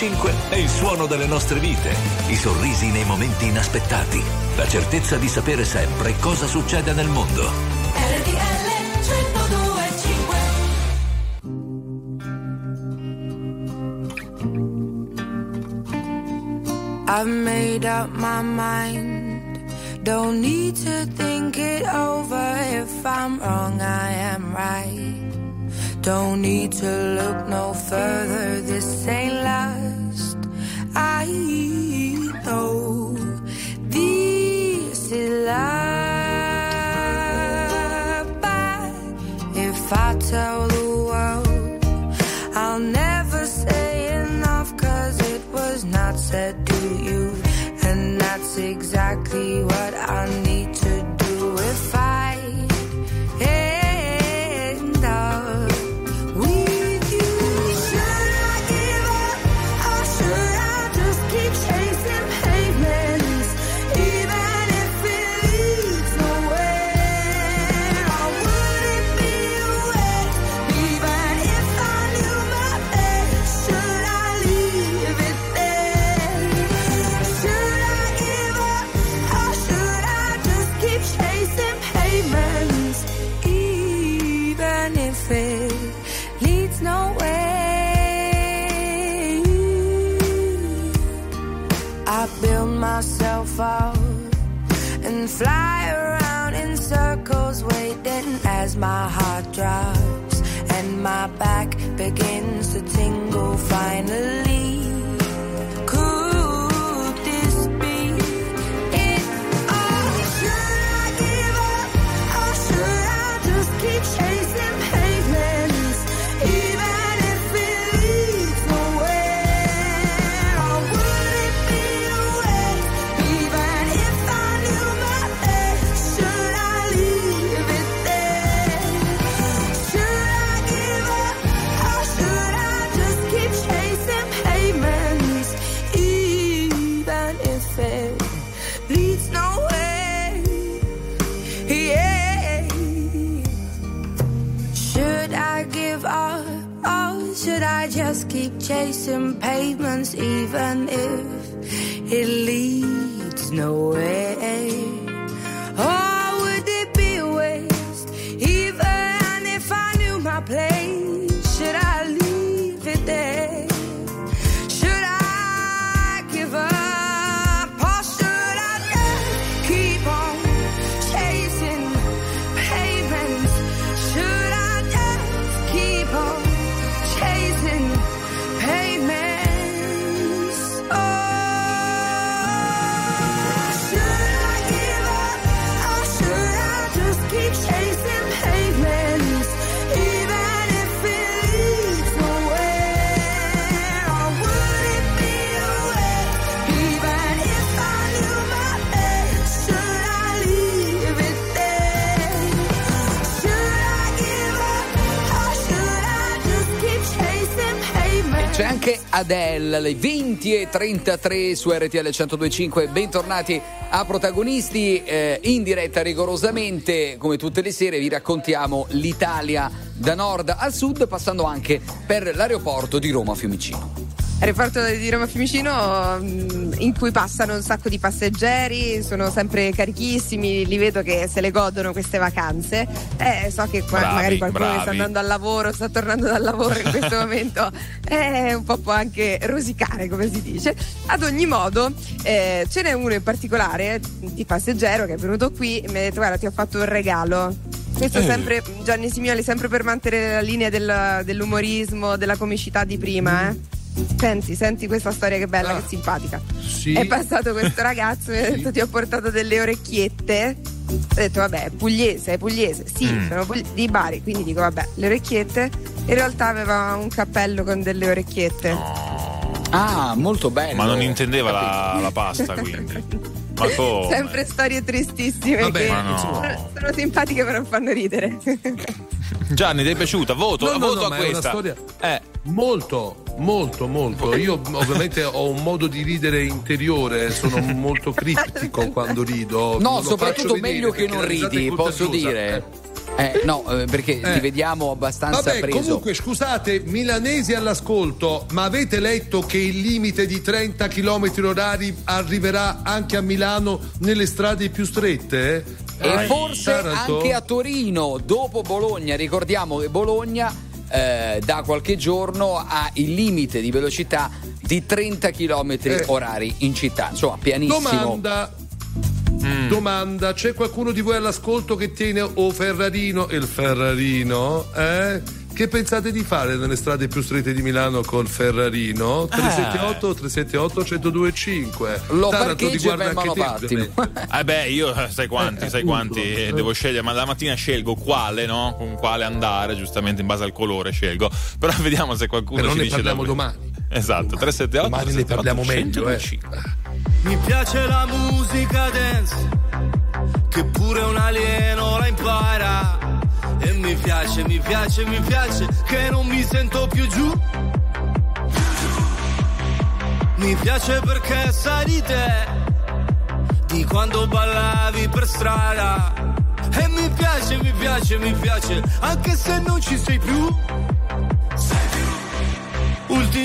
1025 è il suono delle nostre vite, i sorrisi nei momenti inaspettati, la certezza di sapere sempre cosa succede nel mondo. RTL 1025 I've made up my mind. Don't need to think it over. If I'm wrong, I am right. Don't need to look no further. This ain't last. I know this is love. But if I tell the world, I'll never say enough cause it was not said to you. And that's exactly what I need drops and my back begins to tingle. Finally, chasing pavements even if it leads nowhere? Adele, alle 20 e 33 su RTL 1025. Bentornati a protagonisti eh, in diretta rigorosamente. Come tutte le sere vi raccontiamo l'Italia da nord al sud, passando anche per l'aeroporto di Roma Fiumicino. Aeroporto di Roma Fiumicino mm, in cui passano un sacco di passeggeri, sono sempre carichissimi, li vedo che se le godono queste vacanze. Eh, so che qua- Bravi, magari qualcuno che sta bravi. andando al lavoro, sta tornando dal lavoro in questo momento, eh, un po' può anche rosicare, come si dice. Ad ogni modo, eh, ce n'è uno in particolare di passeggero che è venuto qui e mi ha detto guarda ti ho fatto un regalo. Questo Eh. sempre, Gianni Simioli, sempre per mantenere la linea del- dell'umorismo, della comicità di prima, eh. Senti, senti questa storia che bella, che simpatica. Sì. È passato questo ragazzo, mi ha detto ti ho portato delle orecchiette. Ho detto vabbè, è pugliese, è pugliese. Sì, Mm. sono pugli- di Bari, quindi dico vabbè, le orecchiette. In realtà aveva un cappello con delle orecchiette. Ah, molto bello. Ma non intendeva la, la pasta, quindi. Ma come? Sempre storie tristissime Vabbè, che ma no. sono, sono simpatiche però non fanno ridere. Gianni, ti è piaciuta? Voto, No, no, voto no, a ma questa. storia Eh. molto, molto, molto. Io ovviamente ho un modo di ridere interiore, sono molto criptico quando rido. No, soprattutto meglio che non ridi, posso dire. Eh, no, eh, perché Eh. ti vediamo abbastanza Vabbè, preso. comunque scusate, milanesi all'ascolto, ma avete letto che il limite di 30 km orari arriverà anche a Milano nelle strade più strette? E Ah, forse Taranto? anche a Torino, dopo Bologna. Ricordiamo che Bologna eh, da qualche giorno ha il limite di velocità di 30 km Eh. orari in città. Insomma, pianissimo. Domanda. Domanda, c'è qualcuno di voi all'ascolto che tiene o Ferrarino e il Ferrarino? Eh? Che pensate di fare nelle strade più strette di Milano col Ferrarino? 378 378 1025 Lo Taranto ti e guarda anche te. Eh beh, io eh, sai quanti, sai quanti eh, devo scegliere, ma la mattina scelgo quale, no? Con quale andare, giustamente in base al colore scelgo. Però vediamo se qualcuno Però ci ne dice parliamo davvero. domani. Esatto, 378 Domani ne parliamo meglio, eh. Mi piace la musica dance, che pure un alieno la impara. E mi piace, mi piace, mi piace, che non mi sento più giù. Mi piace perché sai di te, di quando ballavi per strada. E mi piace, mi piace, mi piace, anche se non ci sei più.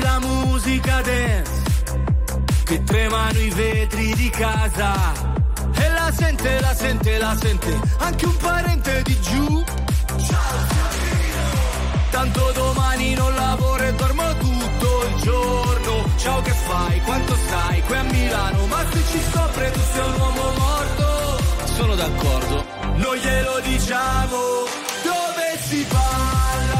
La musica dance Che tremano i vetri di casa. E la sente, la sente, la sente Anche un parente di giù. Tanto domani non lavoro e dormo tutto il giorno. Ciao che fai, quanto stai? Qui a Milano Ma se ci scopre tu sei un uomo morto. Sono d'accordo, non glielo diciamo. Dove si balla?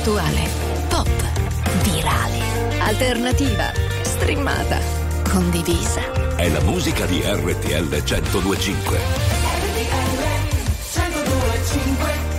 attuale, pop, virale, alternativa, streamata, condivisa. È la musica di RTL 1025. RTL 1025.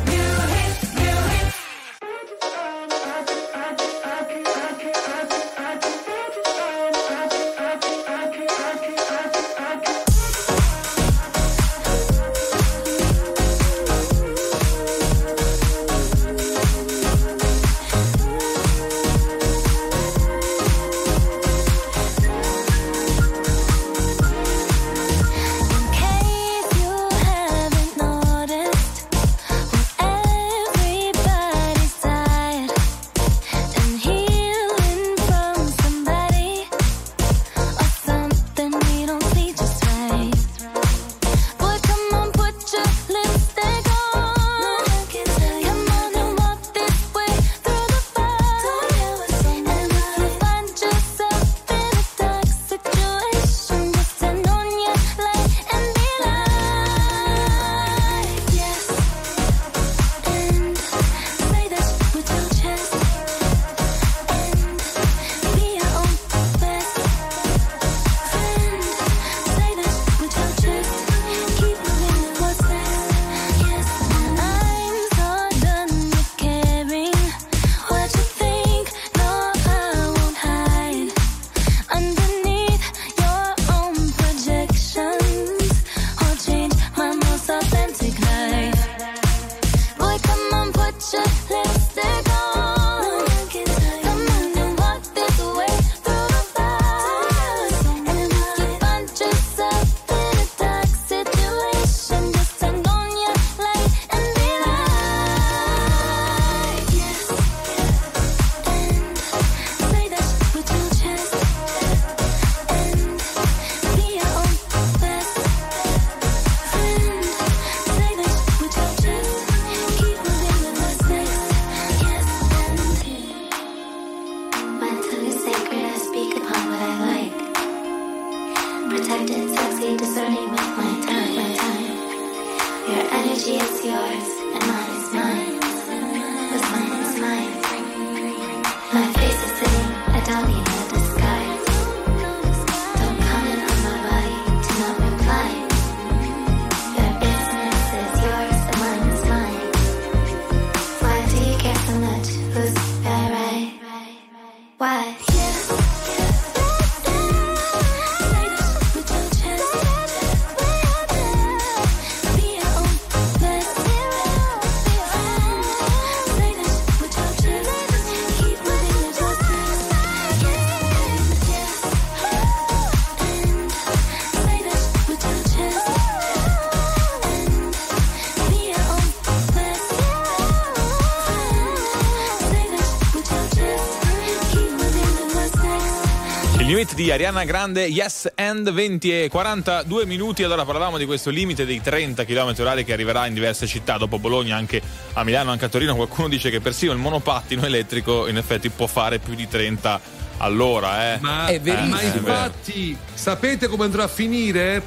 Limite di Ariana Grande, Yes and 20 e 42 minuti. Allora parlavamo di questo limite dei 30 km orari che arriverà in diverse città, dopo Bologna, anche a Milano, anche a Torino. Qualcuno dice che persino il monopattino elettrico in effetti può fare più di 30 all'ora. Eh. Ma, Eh, ma è vero. infatti, sapete come andrà a finire?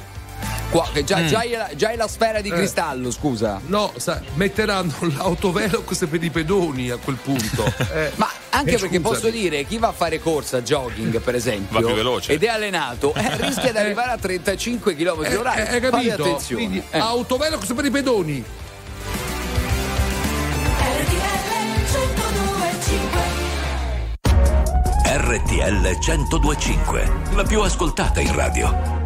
Qua, che già, Mm. già, hai la, già hai la sfera di Eh. cristallo, scusa. No, sa- metteranno l'autovelox per i pedoni a quel punto. Eh, Ma anche eh, perché scusami. posso dire, chi va a fare corsa, jogging per esempio, Va più veloce. ed è allenato, eh, rischia di arrivare a 35 km Eh, orari. eh, hai Fate capito? attenzione. Quindi Eh. autovelox per i pedoni. RTL 1025, la più ascoltata in radio.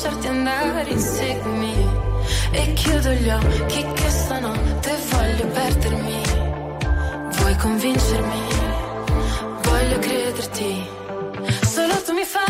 Lasciarti andare, inseguimi. E chiudo gli occhi che stanotte voglio perdermi. Vuoi convincermi? Voglio crederti. Solo tu mi fai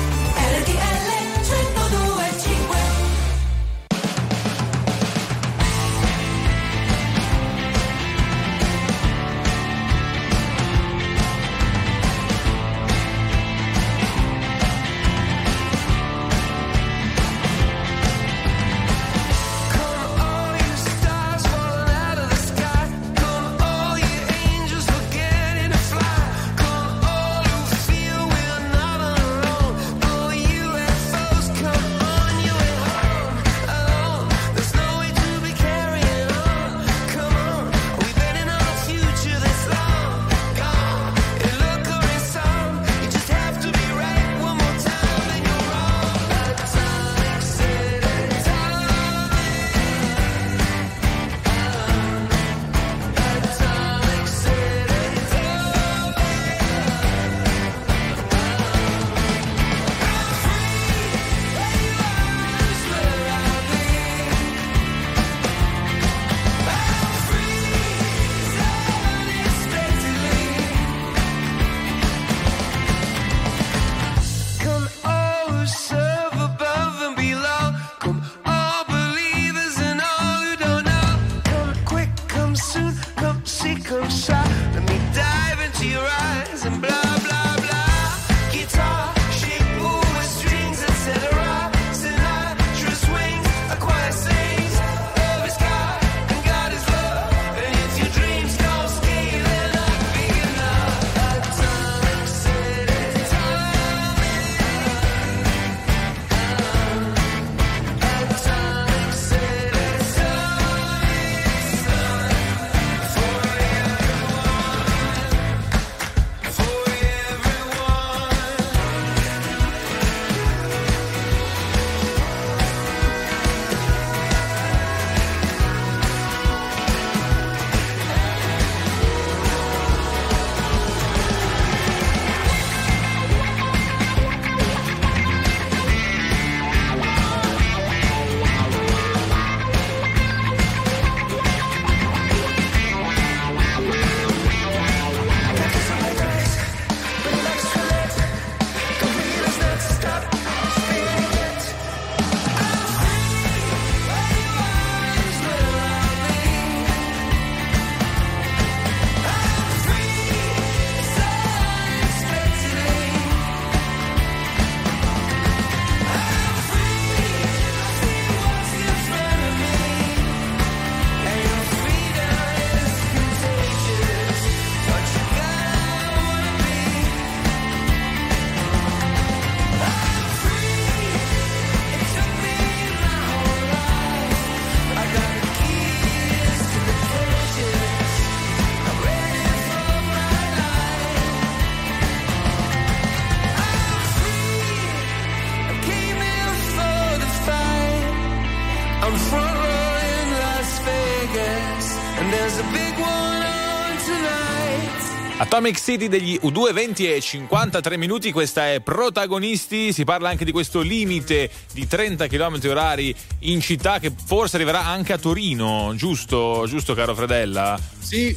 Atomic City degli U2 20 e 53 minuti, questa è Protagonisti, si parla anche di questo limite di 30 km orari in città che forse arriverà anche a Torino, giusto, giusto caro Fredella? Sì.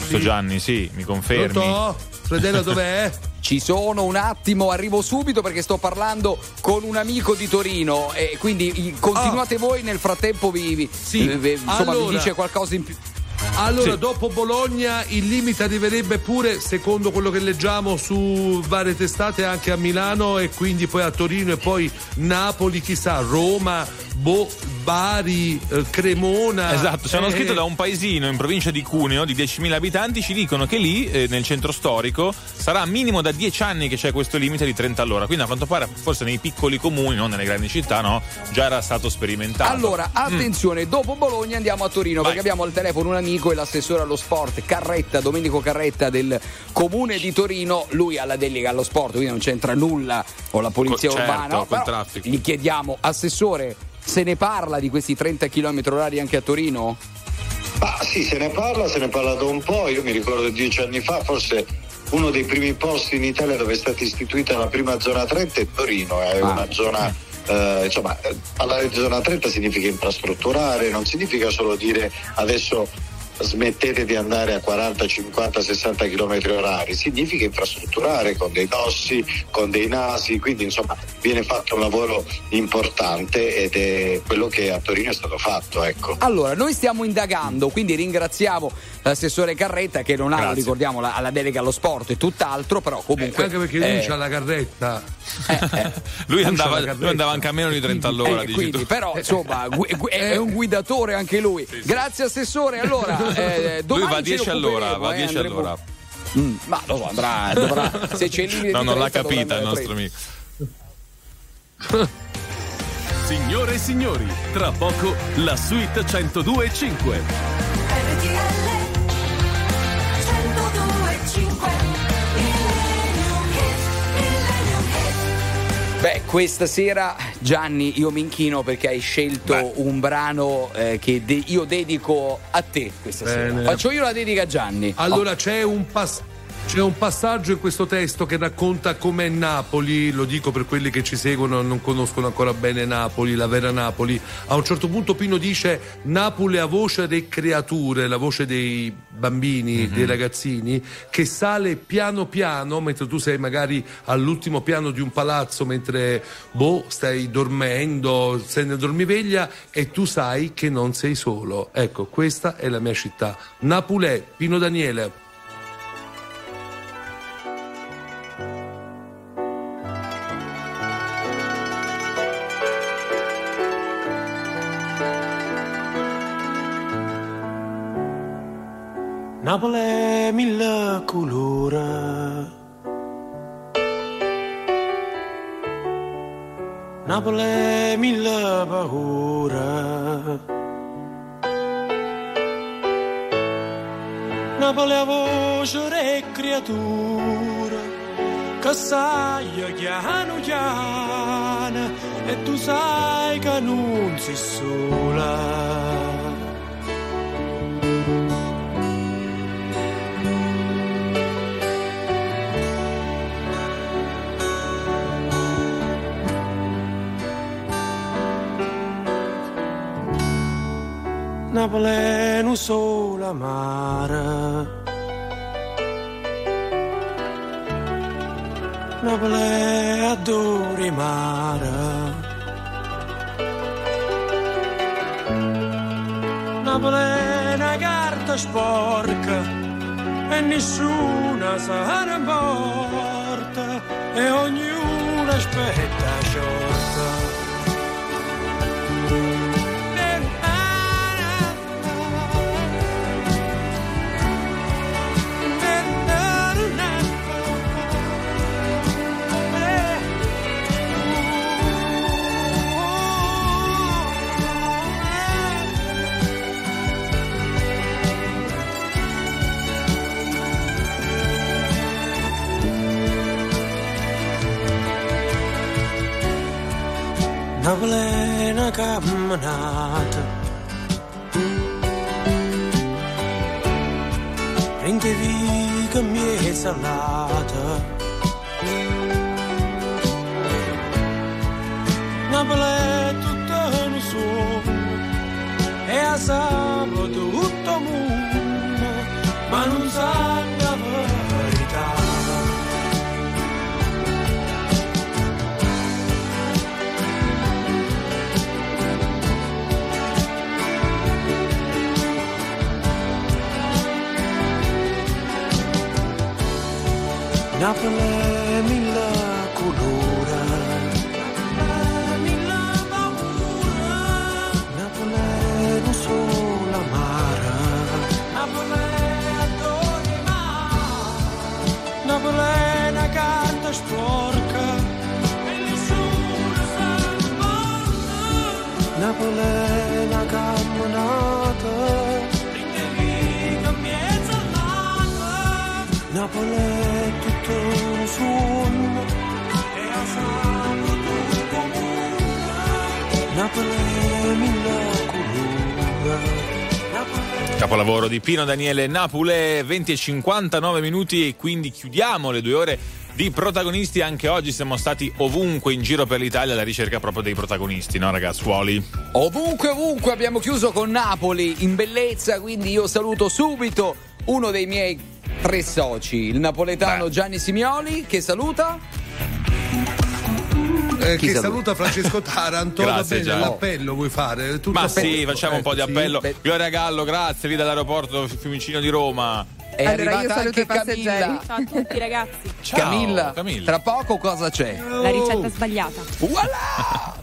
Giusto Gianni, sì, mi confermi. Pronto? Fredella dov'è? Ci sono un attimo, arrivo subito perché sto parlando con un amico di Torino e quindi continuate voi nel frattempo vi, vi- Sì, vi- vi- insomma vi allora- dice qualcosa in più. Allora, Sì. dopo Bologna il limite arriverebbe pure, secondo quello che leggiamo su varie testate, anche a Milano e quindi poi a Torino e poi Napoli, chissà, Roma, Bo- Bari, eh, Cremona. Esatto, ci hanno Eh, scritto da un paesino in provincia di Cuneo di 10.000 abitanti, ci dicono che lì, eh, nel centro storico, sarà minimo da 10 anni che c'è questo limite di 30 all'ora. Quindi a quanto pare, forse nei piccoli comuni, non nelle grandi città, no, già era stato sperimentato. Allora, Mm. attenzione, dopo Bologna andiamo a Torino perché abbiamo al telefono un amico e l'assessore allo sport, Carretta, Domenico Carretta del comune di Torino. Lui ha la delega allo sport, quindi non c'entra nulla con la polizia Co- certo, urbana. col però traffico. Gli chiediamo, assessore, se ne parla di questi 30 km orari anche a Torino? Ma sì, se ne parla, se ne parla da un po'. Io mi ricordo dieci anni fa, forse uno dei primi posti in Italia dove è stata istituita la prima zona 30 è Torino, è una zona. eh, insomma, eh, parlare di zona 30 significa infrastrutturare, non significa solo dire adesso smettete di andare a 40, 50, 60 km orari, significa infrastrutturare con dei dossi, con dei nasi, quindi insomma viene fatto un lavoro importante ed è quello che a Torino è stato fatto. Ecco. Allora, noi stiamo indagando, quindi ringraziamo l'assessore Carretta che non ha, ricordiamo, la, la delega allo sport e tutt'altro, però comunque... Anche perché lui eh, c'ha la carretta. Lui c'ha andava, la lui carretta. andava anche a meno di 30 all'ora, Eh, dici quindi, tu. però insomma gu- gu- è un guidatore anche lui. Grazie assessore. Allora, eh, Lui va a ce ne 10 all'ora, va a eh, 10 andremo- all'ora. Mm, ma lo so, andrà, dovrà, se c'è il limite No, di non l'ha 30 dovrà capita il nostro 30. amico. Signore e signori, tra poco la suite 102.5. Beh, questa sera Gianni io mi inchino perché hai scelto un brano eh, che de- io dedico a te questa sera. Bene. Faccio io la dedica a Gianni. Allora c'è un pass- C'è un passaggio in questo testo che racconta com'è Napoli, lo dico per quelli che ci seguono e non conoscono ancora bene Napoli, la vera Napoli. A un certo punto Pino dice Napoli ha voce delle creature, la voce dei bambini, dei ragazzini, che sale piano piano mentre tu sei magari all'ultimo piano di un palazzo mentre boh, stai dormendo, sei nel dormiveglia e tu sai che non sei solo. Ecco, questa è la mia città. Napolè, Pino Daniele. Napoli mille colore. Napoli mille paura. Napoli ha voce e creatura che sai chiano chiano e tu sai che non sei sola. Un solo mare. Napoli è adori mare. Napoli è una carta sporca e nessuna se ne importa e ognuno aspetta sciorta. Una camminata Rende che mi è salata. Napoli è tutto un sogno e a sabato tutto mondo, ma non sa non solo amara, Napoli è adorima, Napoli è una carta sporca, e nessuno sa porta, Napoli Napoli è tutto un sogno e a sabato tutto mondo. Napoli è mille colore. Capolavoro di Pino Daniele Napule, 20 e 59 minuti e quindi chiudiamo le due ore di protagonisti. Anche oggi siamo stati ovunque in giro per l'Italia alla ricerca proprio dei protagonisti, no ragazzuoli? Ovunque, ovunque abbiamo chiuso con Napoli in bellezza, quindi io saluto subito uno dei miei tre soci, il napoletano Gianni Simioli, che saluta. Eh, Chi che saluta? saluta Francesco Taranto. Va Grazie, bene, Gianni. l'appello vuoi fare? Tutto Ma sì, facciamo un po' di sì. appello. Gloria Gallo, grazie lì dall'aeroporto Fiumicino di Roma. È arrivata anche Camilla. Ciao a tutti ragazzi. Camilla, Camilla. tra poco cosa c'è? La ricetta sbagliata. Voilà!